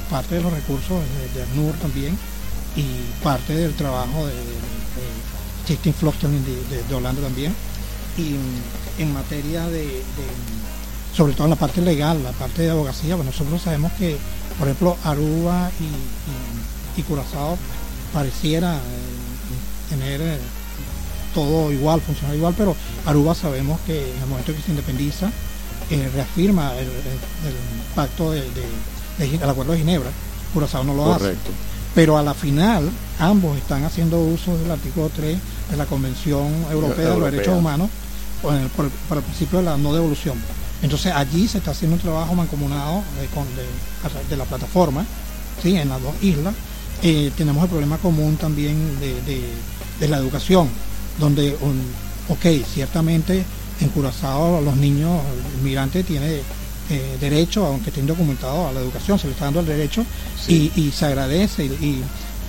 parte de los recursos de, de ACNUR también y parte del trabajo de, de, de, de Holanda también y en materia de, sobre todo en la parte legal, la parte de abogacía, pues nosotros sabemos que, por ejemplo, Aruba y, Curazao pareciera eh, tener eh, todo igual, funcionar igual, pero Aruba sabemos que en el momento que se independiza, eh, reafirma el, pacto del acuerdo de Ginebra, Curazao no lo Correcto. hace. Pero a la final, ambos están haciendo uso del artículo 3 de la Convención Europea de los Derechos Humanos por el, el principio de la no devolución. Entonces allí se está haciendo un trabajo mancomunado de, la plataforma, ¿sí? en las dos islas. Eh, tenemos el problema común también de, la educación, donde, ok, ciertamente en Curazao los niños, el migrante tiene eh, derecho, aunque estén documentados, a la educación, se le está dando el derecho y, se agradece y,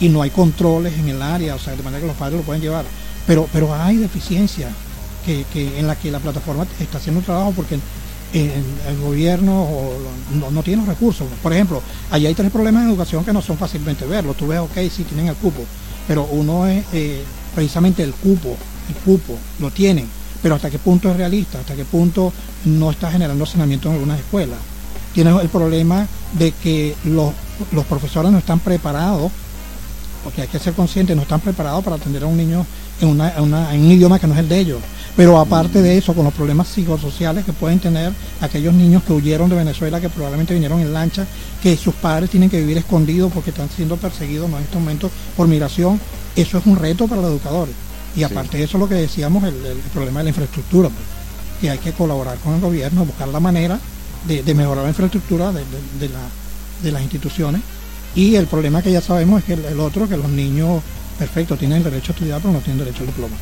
no hay controles en el área, o sea, de manera que los padres lo pueden llevar. Pero, pero hay deficiencias que, en la que la plataforma está haciendo un trabajo porque el gobierno no, tiene los recursos. Por ejemplo, allí hay tres problemas en educación que no son fácilmente verlos. Tú ves, ok, sí tienen el cupo, pero uno es eh, precisamente el cupo, el cupo, lo tienen, pero hasta qué punto es realista, hasta qué punto no está generando saneamiento en algunas escuelas. Tienes el problema de que los, los profesores no están preparados, porque hay que ser conscientes, no están preparados para atender a un niño en, una, en un idioma que no es el de ellos. Pero aparte de eso, con los problemas psicosociales que pueden tener aquellos niños que huyeron de Venezuela, que probablemente vinieron en lancha, que sus padres tienen que vivir escondidos porque están siendo perseguidos en estos momentos por migración, eso es un reto para los educadores. Y aparte de eso, lo que decíamos, el, problema de la infraestructura, pues, que hay que colaborar con el gobierno, buscar la manera de, mejorar la infraestructura de, las instituciones. Y el problema que ya sabemos es que el, el otro, que los niños, perfecto, tienen el derecho a estudiar, pero no tienen derecho al diploma.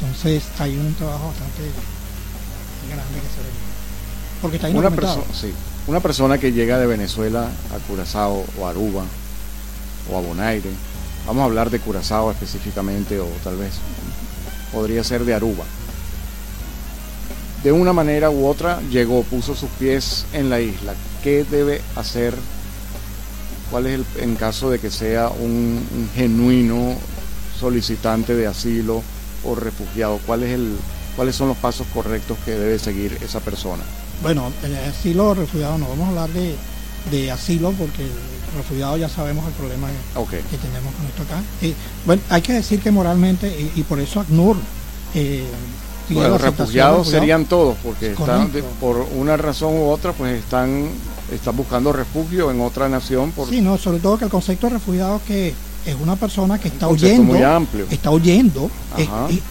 Entonces hay un trabajo bastante grande que se ve. Porque está una, persona, sí, una persona que llega de Venezuela a Curazao o a Aruba o a Bonaire, vamos a hablar de Curazao específicamente o tal vez podría ser de Aruba. De una manera u otra llegó, puso sus pies en la isla. ¿Qué debe hacer? ¿Cuál es el, en caso de que sea un genuino solicitante de asilo? o refugiado? ¿Cuál es el, ¿Cuáles son los pasos correctos que debe seguir esa persona? Bueno, el asilo o refugiado no vamos a hablar de, de asilo porque el refugiado ya sabemos el problema que, tenemos con esto acá. bueno, hay que decir que moralmente, y, por eso ACNUR... Eh, los refugiados serían todos, porque están por una razón u otra, pues están, están buscando refugio en otra nación. Por... Sí, no, sobre todo que el concepto de refugiado que es una persona que está huyendo, está huyendo,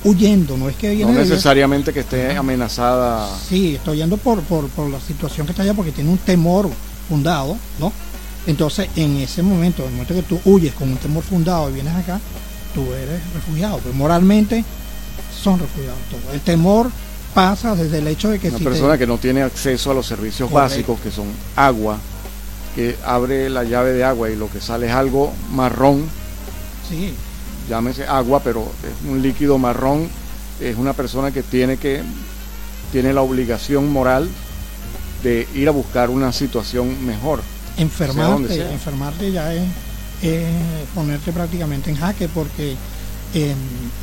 huyendo, no es que viene no necesariamente que esté amenazada. Sí, está huyendo por, por, por la situación que está allá porque tiene un temor fundado, ¿no? Entonces, en ese momento, en el momento que tú huyes con un temor fundado y vienes acá, tú eres refugiado, pero moralmente son refugiados todos. El temor pasa desde el hecho de que una persona que no tiene acceso a los servicios básicos que son agua, que abre la llave de agua y lo que sale es algo marrón. Sí. Llámese agua, pero es un líquido marrón. Es una persona que tiene que tiene la obligación moral de ir a buscar una situación mejor. Enfermarte, enfermarte ya es, ponerte prácticamente en jaque porque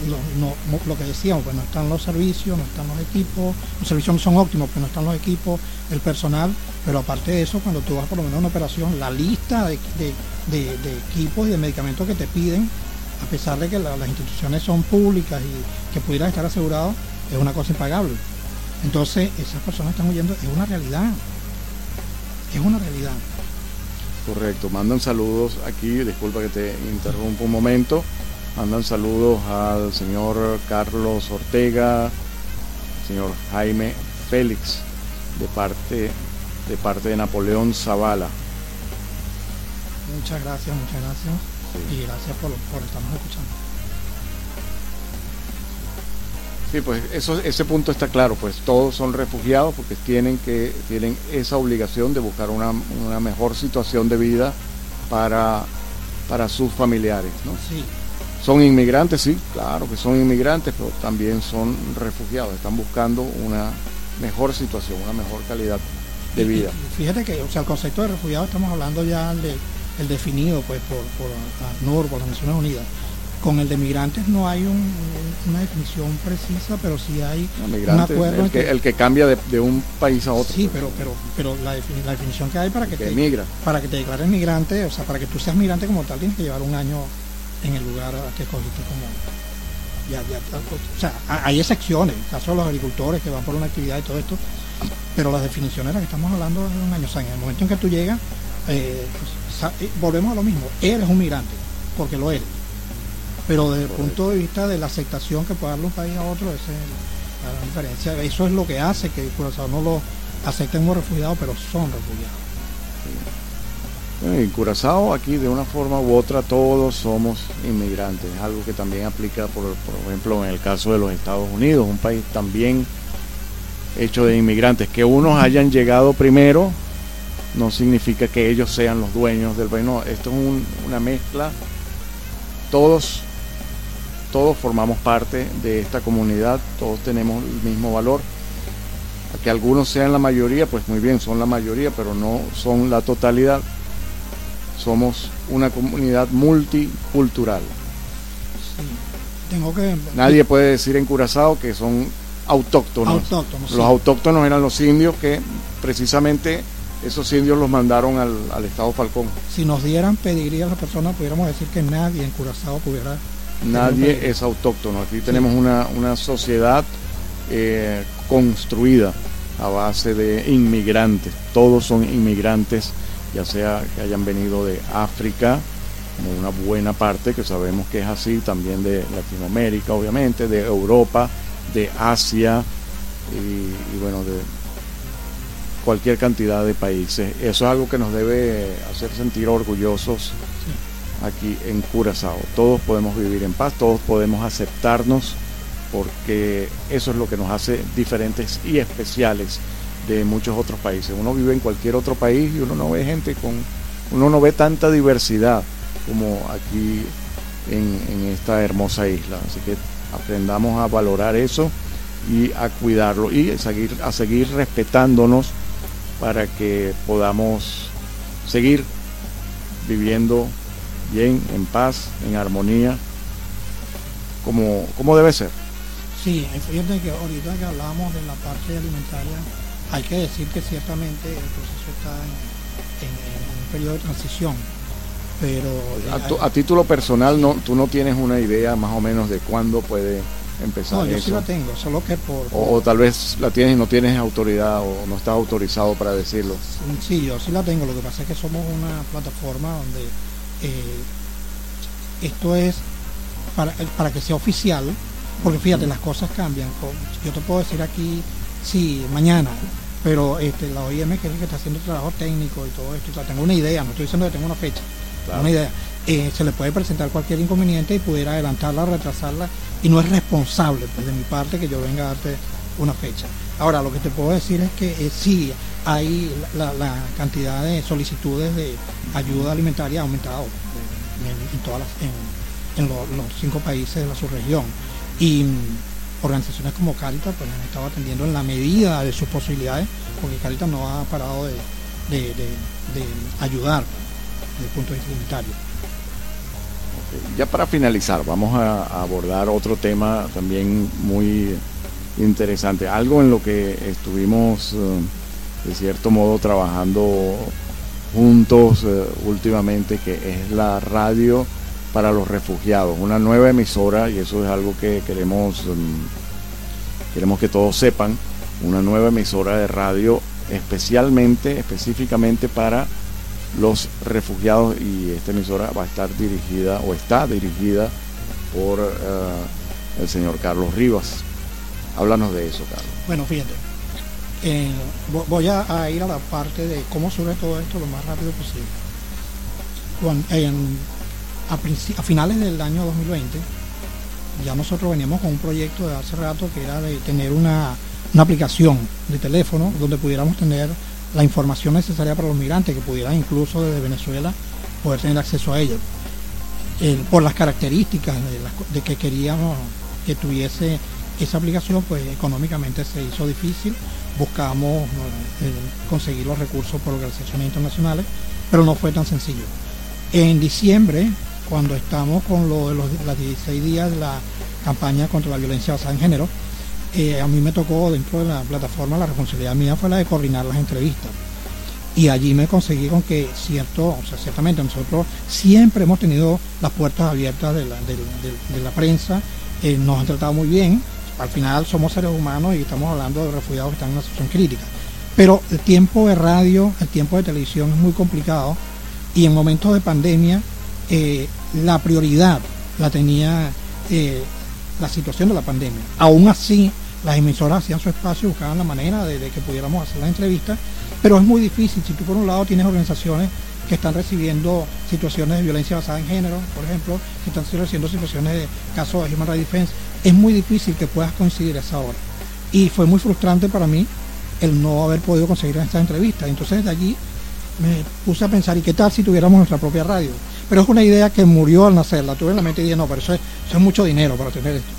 lo, lo, que decíamos, pues no están los servicios, no están los equipos, los servicios no son óptimos, pues no están los equipos, el personal, pero aparte de eso, cuando tú vas por lo menos a una operación, la lista de, equipos y de medicamentos que te piden a pesar de que las instituciones son públicas y que pudieran estar asegurados, es una cosa impagable. Entonces, esas personas están huyendo, es una realidad. Es una realidad. Correcto, mandan saludos aquí, disculpa que te interrumpa un momento, mandan saludos al señor Carlos Ortega, señor Jaime Félix, de parte de parte de Napoleón Zavala. Muchas gracias, muchas gracias. Y gracias por, por estarnos escuchando. Sí, pues eso, ese punto está claro, pues todos son refugiados porque tienen que tienen esa obligación de buscar una, una mejor situación de vida para, para sus familiares, ¿no? Sí. Son inmigrantes, sí, claro que son inmigrantes, pero también son refugiados, están buscando una mejor situación, una mejor calidad de vida. fíjate que, o sea, el concepto de refugiado estamos hablando ya de el definido pues por, por ACNUR, por las Naciones Unidas. Con el de migrantes no hay una definición precisa, pero sí hay un acuerdo. El que, el que cambia de, un país a otro. Sí, pero, pero, pero la, definición que hay para que, te, emigra. para que te declares migrante, o sea, para que tú seas migrante como tal, tienes que llevar un año en el lugar que escogiste como. Ya, ya, o sea, hay excepciones, en caso de los agricultores que van por una actividad y todo esto, pero las definiciones de las que estamos hablando de un año. O sea, en el momento en que tú llegas, eh, pues, eh, volvemos a lo mismo, eres un migrante, porque lo eres. Pero desde el punto de vista de la aceptación que puede darle un país a otro, esa es la diferencia. Eso es lo que hace que Curazao no lo acepten como refugiados, pero son refugiados. en Curazao aquí de una forma u otra todos somos inmigrantes, es algo que también aplica por, por ejemplo en el caso de los Estados Unidos, un país también hecho de inmigrantes, que unos hayan llegado primero no significa que ellos sean los dueños del país, no, esto es una mezcla, todos, todos formamos parte de esta comunidad, todos tenemos el mismo valor, que algunos sean la mayoría, pues muy bien, son la mayoría, pero no son la totalidad, somos una comunidad multicultural. tengo que... Nadie puede decir en Curazao que son autóctonos. los autóctonos eran los indios que precisamente esos indios los mandaron al, Estado Falcón. Si nos dieran, pediría a las personas, pudiéramos decir que nadie en Curazao pudiera... Nadie es autóctono. Aquí tenemos una, una sociedad eh, construida a base de inmigrantes. Todos son inmigrantes, ya sea que hayan venido de África, como una buena parte, que sabemos que es así, también de Latinoamérica, obviamente, de Europa, de Asia y, bueno, de cualquier cantidad de países. Eso es algo que nos debe hacer sentir orgullosos aquí en Curazao. Todos podemos vivir en paz, todos podemos aceptarnos porque eso es lo que nos hace diferentes y especiales de muchos otros países. Uno vive en cualquier otro país y uno no ve gente con, uno no ve tanta diversidad como aquí en, en esta hermosa isla. Así que aprendamos a valorar eso y a cuidarlo y a seguir, a seguir respetándonos para que podamos seguir viviendo bien, en paz, en armonía, como, como debe ser. Sí, fíjate que ahorita que hablábamos de la parte alimentaria, hay que decir que ciertamente el proceso está en un periodo de transición pero a, título personal no tú no tienes una idea más o menos de cuándo puede empezar no yo sí la tengo solo que por o, tal vez la tienes y no tienes autoridad o no estás autorizado para decirlo sí yo sí la tengo lo que pasa es que somos una plataforma donde eh, esto es para, para que sea oficial porque fíjate las cosas cambian yo te puedo decir aquí sí mañana pero este, la OIM que es el que está haciendo el trabajo técnico y todo esto, tengo una idea, no estoy diciendo que tengo una fecha, una idea. Eh, se le puede presentar cualquier inconveniente y pudiera adelantarla, retrasarla, y no es responsable pues, de mi parte que yo venga a darte una fecha. Ahora, lo que te puedo decir es que eh, sí, hay la, cantidad de solicitudes de ayuda alimentaria ha aumentado en, todas en, los, cinco países de la subregión. Y mm, organizaciones como Caritas pues, han estado atendiendo en la medida de sus posibilidades, porque Caritas no ha parado de, de ayudar desde el punto de vista humanitario. Ya para finalizar, vamos a, abordar otro tema también muy interesante, algo en lo que estuvimos eh, de cierto modo trabajando juntos eh, últimamente, que es la radio para los refugiados, una nueva emisora y eso es algo que queremos mm, queremos que todos sepan, una nueva emisora de radio especialmente, específicamente para los refugiados y esta emisora va a estar dirigida o está dirigida por eh, el señor Carlos Rivas. Háblanos de eso, Carlos. Bueno, fíjate, eh, voy a, ir a la parte de cómo surge todo esto lo más rápido posible. a, finales del año 2020, ya nosotros veníamos con un proyecto de hace rato que era de tener una, aplicación de teléfono donde pudiéramos tener la información necesaria para los migrantes que pudieran incluso desde Venezuela poder tener acceso a ella. por las características de, de, que queríamos que tuviese esa aplicación, pues económicamente se hizo difícil buscamos eh, conseguir los recursos por organizaciones internacionales, pero no fue tan sencillo. En diciembre, cuando estamos con lo de los, 16 días de la campaña contra la violencia basada en género, eh, a mí me tocó dentro de la plataforma, la responsabilidad mía fue la de coordinar las entrevistas. Y allí me conseguí con que cierto, o sea, ciertamente nosotros siempre hemos tenido las puertas abiertas de la, de, la prensa, eh, nos han tratado muy bien, al final somos seres humanos y estamos hablando de refugiados que están en una situación crítica. Pero el tiempo de radio, el tiempo de televisión es muy complicado y en momentos de pandemia eh, la prioridad la tenía eh, la situación de la pandemia. Aún así, las emisoras hacían su espacio, buscaban la manera de, que pudiéramos hacer las entrevistas, pero es muy difícil. Si tú por un lado tienes organizaciones que están recibiendo situaciones de violencia basada en género, por ejemplo, que están recibiendo situaciones de casos de Human Rights Defense, es muy difícil que puedas coincidir esa hora. Y fue muy frustrante para mí el no haber podido conseguir esta entrevista. Entonces de allí me puse a pensar, ¿y qué tal si tuviéramos nuestra propia radio? Pero es una idea que murió al nacer, la tuve en la mente y dije, no, pero eso es, eso es mucho dinero para tener esto.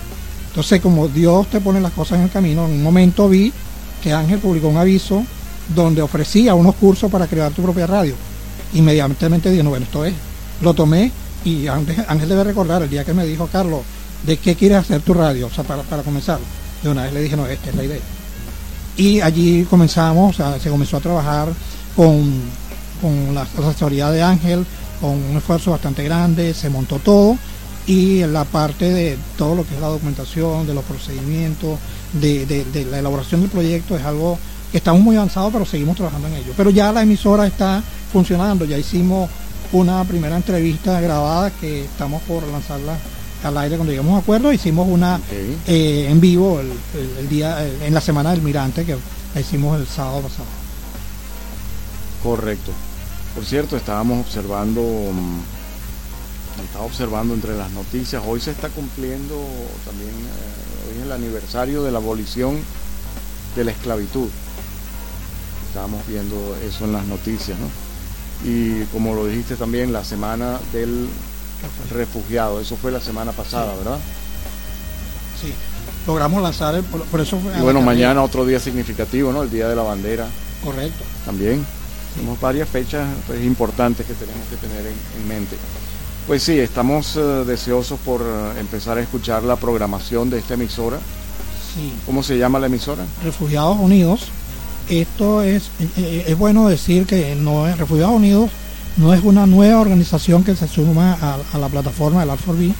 Entonces, como Dios te pone las cosas en el camino, en un momento vi que Ángel publicó un aviso donde ofrecía unos cursos para crear tu propia radio. Inmediatamente dije, no, bueno, esto es. Lo tomé y Ángel debe recordar el día que me dijo, Carlos, de qué quieres hacer tu radio, o sea, para, comenzar. De una vez le dije, no, esta es la idea. Y allí comenzamos, o sea, se comenzó a trabajar con, con la asesoría de Ángel, con un esfuerzo bastante grande, se montó todo y la parte de todo lo que es la documentación, de los procedimientos, de, de, la elaboración del proyecto es algo que estamos muy avanzados, pero seguimos trabajando en ello. Pero ya la emisora está funcionando, ya hicimos una primera entrevista grabada que estamos por lanzarla al aire cuando llegamos a acuerdo. Hicimos una eh, en vivo el, día en la semana del Mirante que la hicimos el sábado pasado. Correcto. Por cierto, estábamos observando, mm, estaba observando entre las noticias. Hoy se está cumpliendo también eh, hoy es el aniversario de la abolición de la esclavitud. Estábamos viendo eso en las noticias, ¿no? Y como lo dijiste también, la semana del refugiado. Eso fue la semana pasada, ¿verdad? Sí, logramos lanzar, por, eso Y bueno, mañana otro día significativo, ¿no? El Día de la Bandera. Correcto. También. Tenemos varias fechas pues, importantes que tenemos que tener en, mente. Pues sí, estamos eh, deseosos por eh, empezar a escuchar la programación de esta emisora. Sí. ¿Cómo se llama la emisora? Refugiados Unidos. Esto es, eh, es bueno decir que no es Refugiados Unidos no es una nueva organización que se suma a, la plataforma del Alforbi,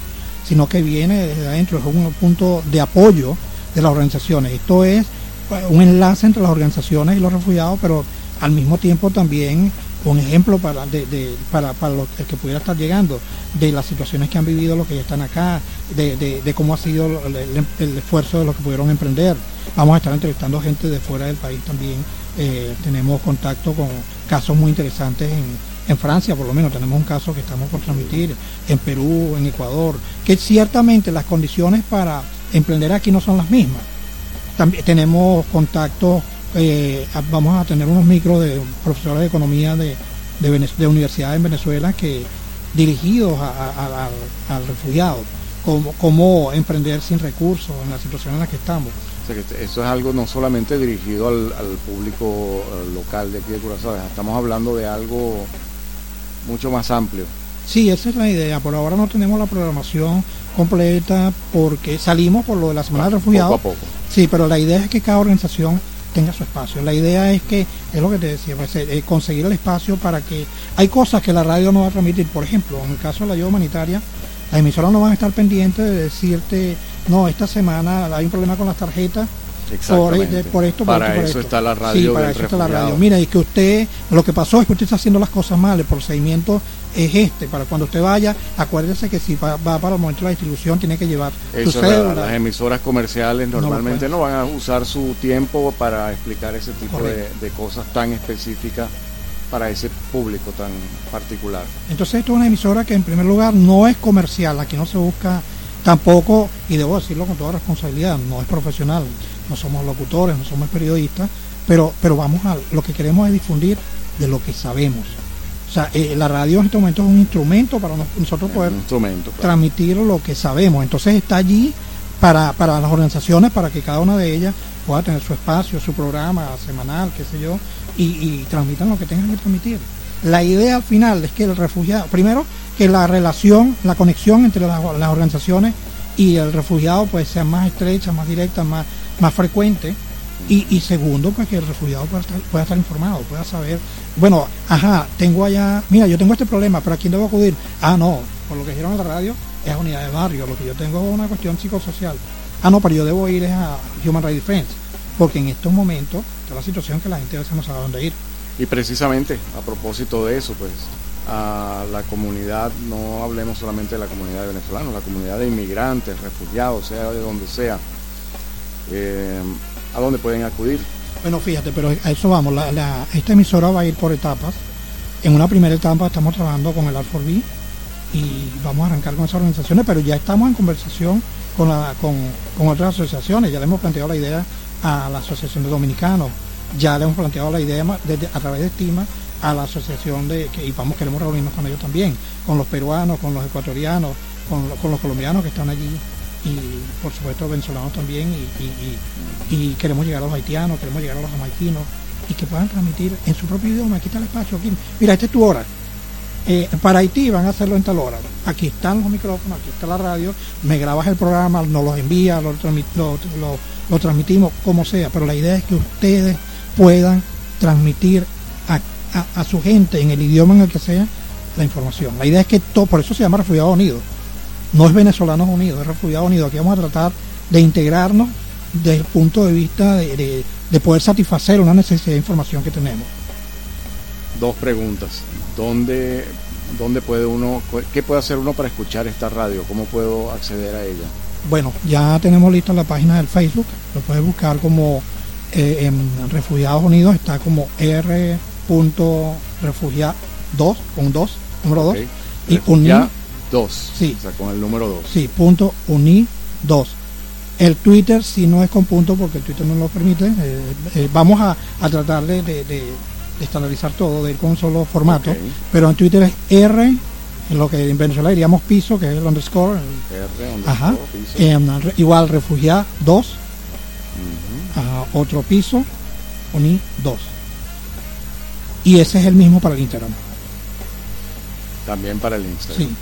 sino que viene desde adentro, es un punto de apoyo de las organizaciones. Esto es pues, un enlace entre las organizaciones y los refugiados, pero al mismo tiempo también un ejemplo para, de, para, para que pudiera estar llegando, de las situaciones que han vivido los que ya están acá, de, cómo ha sido el, esfuerzo de los que pudieron emprender. Vamos a estar entrevistando gente de fuera del país también. Eh, tenemos contacto con casos muy interesantes en, en Francia por lo menos tenemos un caso que estamos por transmitir, en Perú, en Ecuador, que ciertamente las condiciones para emprender aquí no son las mismas. También tenemos contactos, eh, vamos a tener unos micros de profesores de economía de, de, universidades en Venezuela que dirigidos al refugiado, como cómo emprender sin recursos en la situación en la que estamos. eso es algo no solamente dirigido al, público eh, local de aquí de Curazao, estamos hablando de algo mucho más amplio. Sí, esa es la idea. Por ahora no tenemos la programación completa porque salimos por lo de la Semana de Refugiados. Poco a poco. Sí, pero la idea es que cada organización tenga su espacio. La idea es que, es lo que te decía, pues, eh, conseguir el espacio para que hay cosas que la radio no va a transmitir. Por ejemplo, en el caso de la ayuda humanitaria, las emisoras no van a estar pendientes de decirte, no, esta semana hay un problema con las tarjetas Exactamente. Por, esto, para eso está la radio. Sí, para eso está la radio. Mira, y que usted, lo que pasó es que usted está haciendo las cosas mal, el procedimiento es este. Para cuando usted vaya, acuérdese que si va, para el momento de la distribución, tiene que llevar eso Las emisoras comerciales normalmente no, van a usar su tiempo para explicar ese tipo de, de cosas tan específicas para ese público tan particular. Entonces esto es una emisora que en primer lugar no es comercial, aquí no se busca tampoco, y debo decirlo con toda responsabilidad, no es profesional no somos locutores, no somos periodistas, pero, pero vamos a, lo que queremos es difundir de lo que sabemos. O sea, eh, la radio en este momento es un instrumento para nosotros poder transmitir lo que sabemos. Entonces está allí para, para las organizaciones, para que cada una de ellas pueda tener su espacio, su programa semanal, qué sé yo, y, transmitan lo que tengan que transmitir. La idea al final es que el refugiado, primero, que la relación, la conexión entre las, organizaciones y el refugiado pues sea más estrecha, más directa, más, más frecuente. Y, segundo, pues que el refugiado pueda estar, pueda estar informado, pueda saber, bueno, ajá, tengo allá, mira, yo tengo este problema, pero ¿a quién debo acudir? Ah, no, por lo que dijeron en la radio, es a unidad de barrio, lo que yo tengo es una cuestión psicosocial. Ah, no, pero yo debo ir a Human Rights Defense, porque en estos momentos está la situación que la gente a veces no sabe dónde ir. Y precisamente, a propósito de eso, pues a la comunidad, no hablemos solamente de la comunidad de venezolanos, la comunidad de inmigrantes, refugiados, sea de donde sea, eh, ¿a dónde pueden acudir? Bueno, fíjate, pero a eso vamos. Esta emisora va a ir por etapas. En una primera etapa estamos trabajando con el Alforbi y vamos a arrancar con esas organizaciones, pero ya estamos en conversación con, la, con, otras asociaciones. Ya le hemos planteado la idea a la Asociación de Dominicanos, ya le hemos planteado la idea a través de Estima a la asociación de que y vamos queremos reunirnos con ellos también, con los peruanos, con los ecuatorianos, con, con los colombianos que están allí y por supuesto venezolanos también y, queremos llegar a los haitianos, queremos llegar a los jamaiquinos y que puedan transmitir en su propio idioma. Aquí está el espacio, aquí. Mira, esta es tu hora. Eh, para Haití van a hacerlo en tal hora. Aquí están los micrófonos, aquí está la radio, me grabas el programa, nos los envías, lo, transmitimos como sea, pero la idea es que ustedes puedan transmitir a, su gente en el idioma en el que sea la información. La idea es que todo, por eso se llama Refugiados Unidos no es Venezolanos Unidos, es Refugiados Unidos. Aquí vamos a tratar de integrarnos desde el punto de vista de, poder satisfacer una necesidad de información que tenemos. Dos preguntas. ¿Dónde, ¿Dónde puede uno, qué puede hacer uno para escuchar esta radio? ¿Cómo puedo acceder a ella? Bueno, ya tenemos lista la página del Facebook, lo puedes buscar como eh, en Refugiados Unidos, está como r.refugiados, con dos, número dos, y un 2. Sí. O sea, con el número 2. Sí, punto uni 2. El Twitter si no es con punto porque el Twitter no lo permite. Eh, eh, vamos a, a tratar de, de, estandarizar todo, de ir con un solo formato. Pero en Twitter es R, en lo que en Venezuela diríamos piso, que es el underscore. R, underscore Ajá. Piso. igual refugiado 2. Otro piso, uni 2. Y ese es el mismo para el Instagram. También para el Instagram. Sí.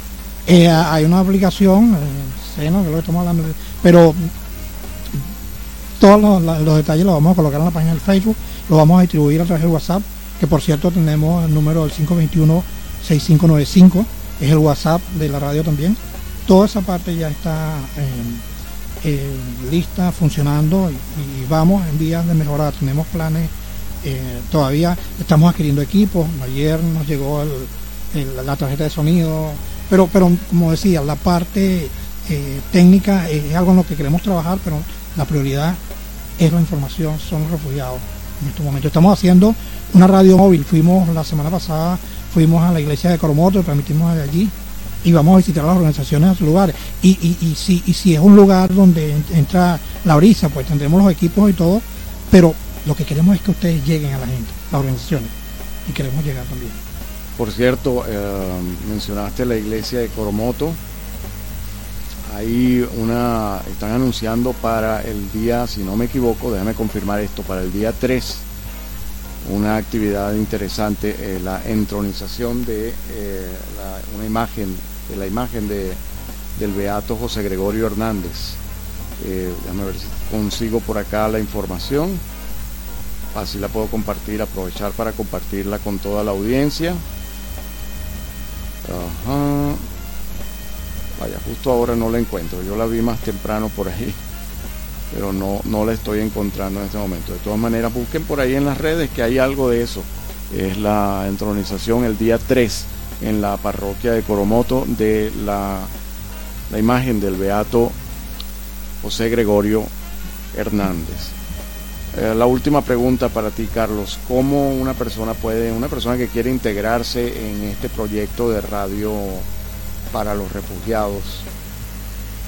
Eh, hay una aplicación, eh, ¿no? que lo estamos hablando, pero todos los, detalles los vamos a colocar en la página del Facebook, lo vamos a distribuir a través del WhatsApp, que por cierto tenemos el número del 521-6595, es el WhatsApp de la radio también. Toda esa parte ya está eh, lista, funcionando y, vamos en vías de mejorar. Tenemos planes, todavía estamos adquiriendo equipos. Ayer nos llegó la tarjeta de sonido, pero, pero como decía, la parte eh, técnica es algo en lo que queremos trabajar, pero la prioridad es la información, son los refugiados en estos momentos. Estamos haciendo una radio móvil, fuimos la semana pasada, fuimos a la iglesia de Coromoto, transmitimos de allí y vamos a visitar las organizaciones a sus lugares. Y, y, y, si, y si es un lugar donde entra la brisa, pues tendremos los equipos y todo, pero lo que queremos es que ustedes lleguen a la gente, las organizaciones, y queremos llegar también. Por cierto, eh, mencionaste la iglesia de Coromoto. Ahí una, están anunciando para el día, si no me equivoco, déjame confirmar esto, para el día 3, una actividad interesante, eh, la entronización de eh, una imagen, de la imagen de, del beato José Gregorio Hernández. déjame ver si consigo por acá la información. así la puedo compartir, aprovechar para compartirla con toda la audiencia. Vaya, justo ahora no la encuentro. Yo la vi más temprano por ahí, pero no, no la estoy encontrando en este momento. De todas maneras, busquen por ahí en las redes que hay algo de eso. Es la entronización el día 3 en la parroquia de Coromoto de la, la imagen del Beato José Gregorio Hernández. Eh, la última pregunta para ti, Carlos. ¿Cómo una persona puede, una persona que quiere integrarse en este proyecto de radio para los refugiados,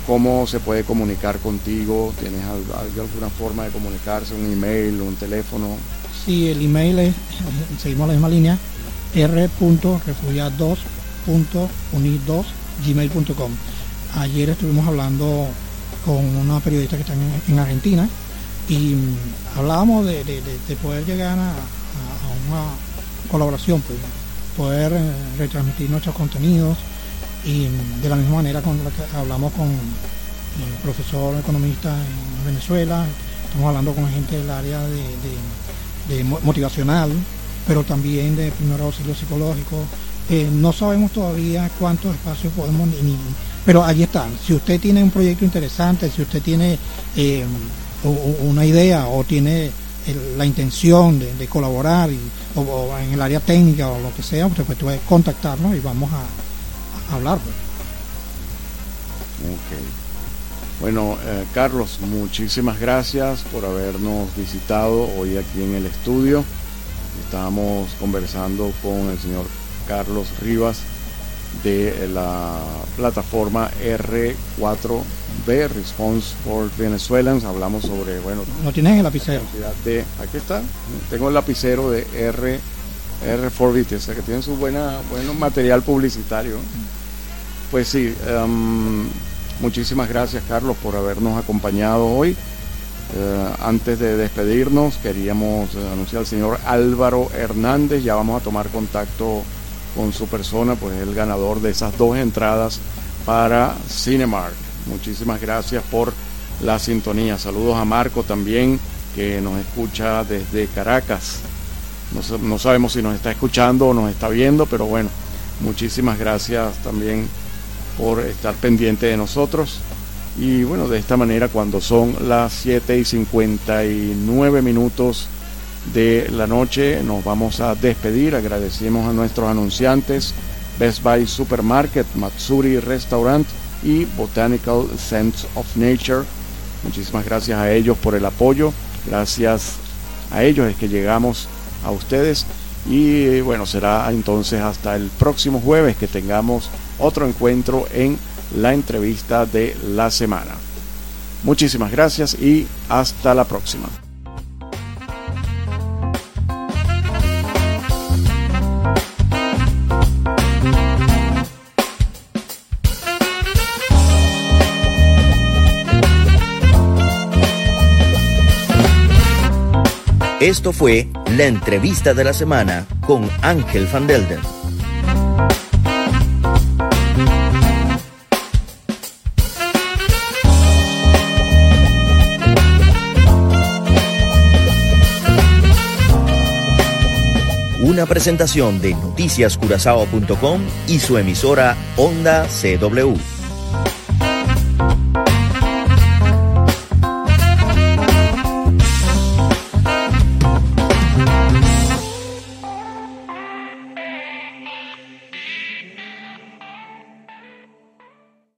cómo se puede comunicar contigo? ¿Tienes alguna forma de comunicarse? ¿Un email, un teléfono? Sí, el email es, seguimos la misma línea, r.refugiados.unid2gmail.com. Ayer estuvimos hablando con una periodista que está en Argentina y mm, hablábamos de, poder llegar a, una colaboración, pues, poder eh, retransmitir nuestros contenidos y mm, de la misma manera con la que hablamos con el eh, profesor economista en Venezuela, estamos hablando con gente del área de, motivacional, pero también de primer auxilio psicológico. Eh, no sabemos todavía cuántos espacios podemos, ni, pero allí están. Si usted tiene un proyecto interesante, si usted tiene una idea o tiene la intención de, colaborar o, en el área técnica o lo que sea, usted puede contactarnos y vamos a, hablar. Pues. Bueno, eh, Carlos, muchísimas gracias por habernos visitado hoy aquí en el estudio. Estábamos conversando con el señor Carlos Rivas de la plataforma R4B, Response for Venezuelans. Hablamos sobre, bueno... ¿No tienes el lapicero? De, aquí está, tengo el lapicero de R, R4B, o sea que tienen su buena, buen material publicitario. Pues sí, em, muchísimas gracias Carlos por habernos acompañado hoy. Eh, antes de despedirnos, queríamos anunciar al señor Álvaro Hernández, ya vamos a tomar contacto con su persona, pues es el ganador de esas dos entradas para Cinemark. Muchísimas gracias por la sintonía. Saludos a Marco también, que nos escucha desde Caracas. No, sabemos si nos está escuchando o nos está viendo, pero bueno, muchísimas gracias también por estar pendiente de nosotros. Y bueno, de esta manera, cuando son las 7 y 59 minutos de la noche nos vamos a despedir. Agradecemos a nuestros anunciantes Best Buy Supermarket, Matsuri Restaurant y Botanical Sense of Nature. Muchísimas gracias a ellos por el apoyo. Gracias a ellos es que llegamos a ustedes. Y bueno, será entonces hasta el próximo jueves que tengamos otro encuentro en la entrevista de la semana. Muchísimas gracias y hasta la próxima. Esto fue la entrevista de la semana con Ángel Van Delden. Presentación de noticiascurazao.com y su emisora Onda CW.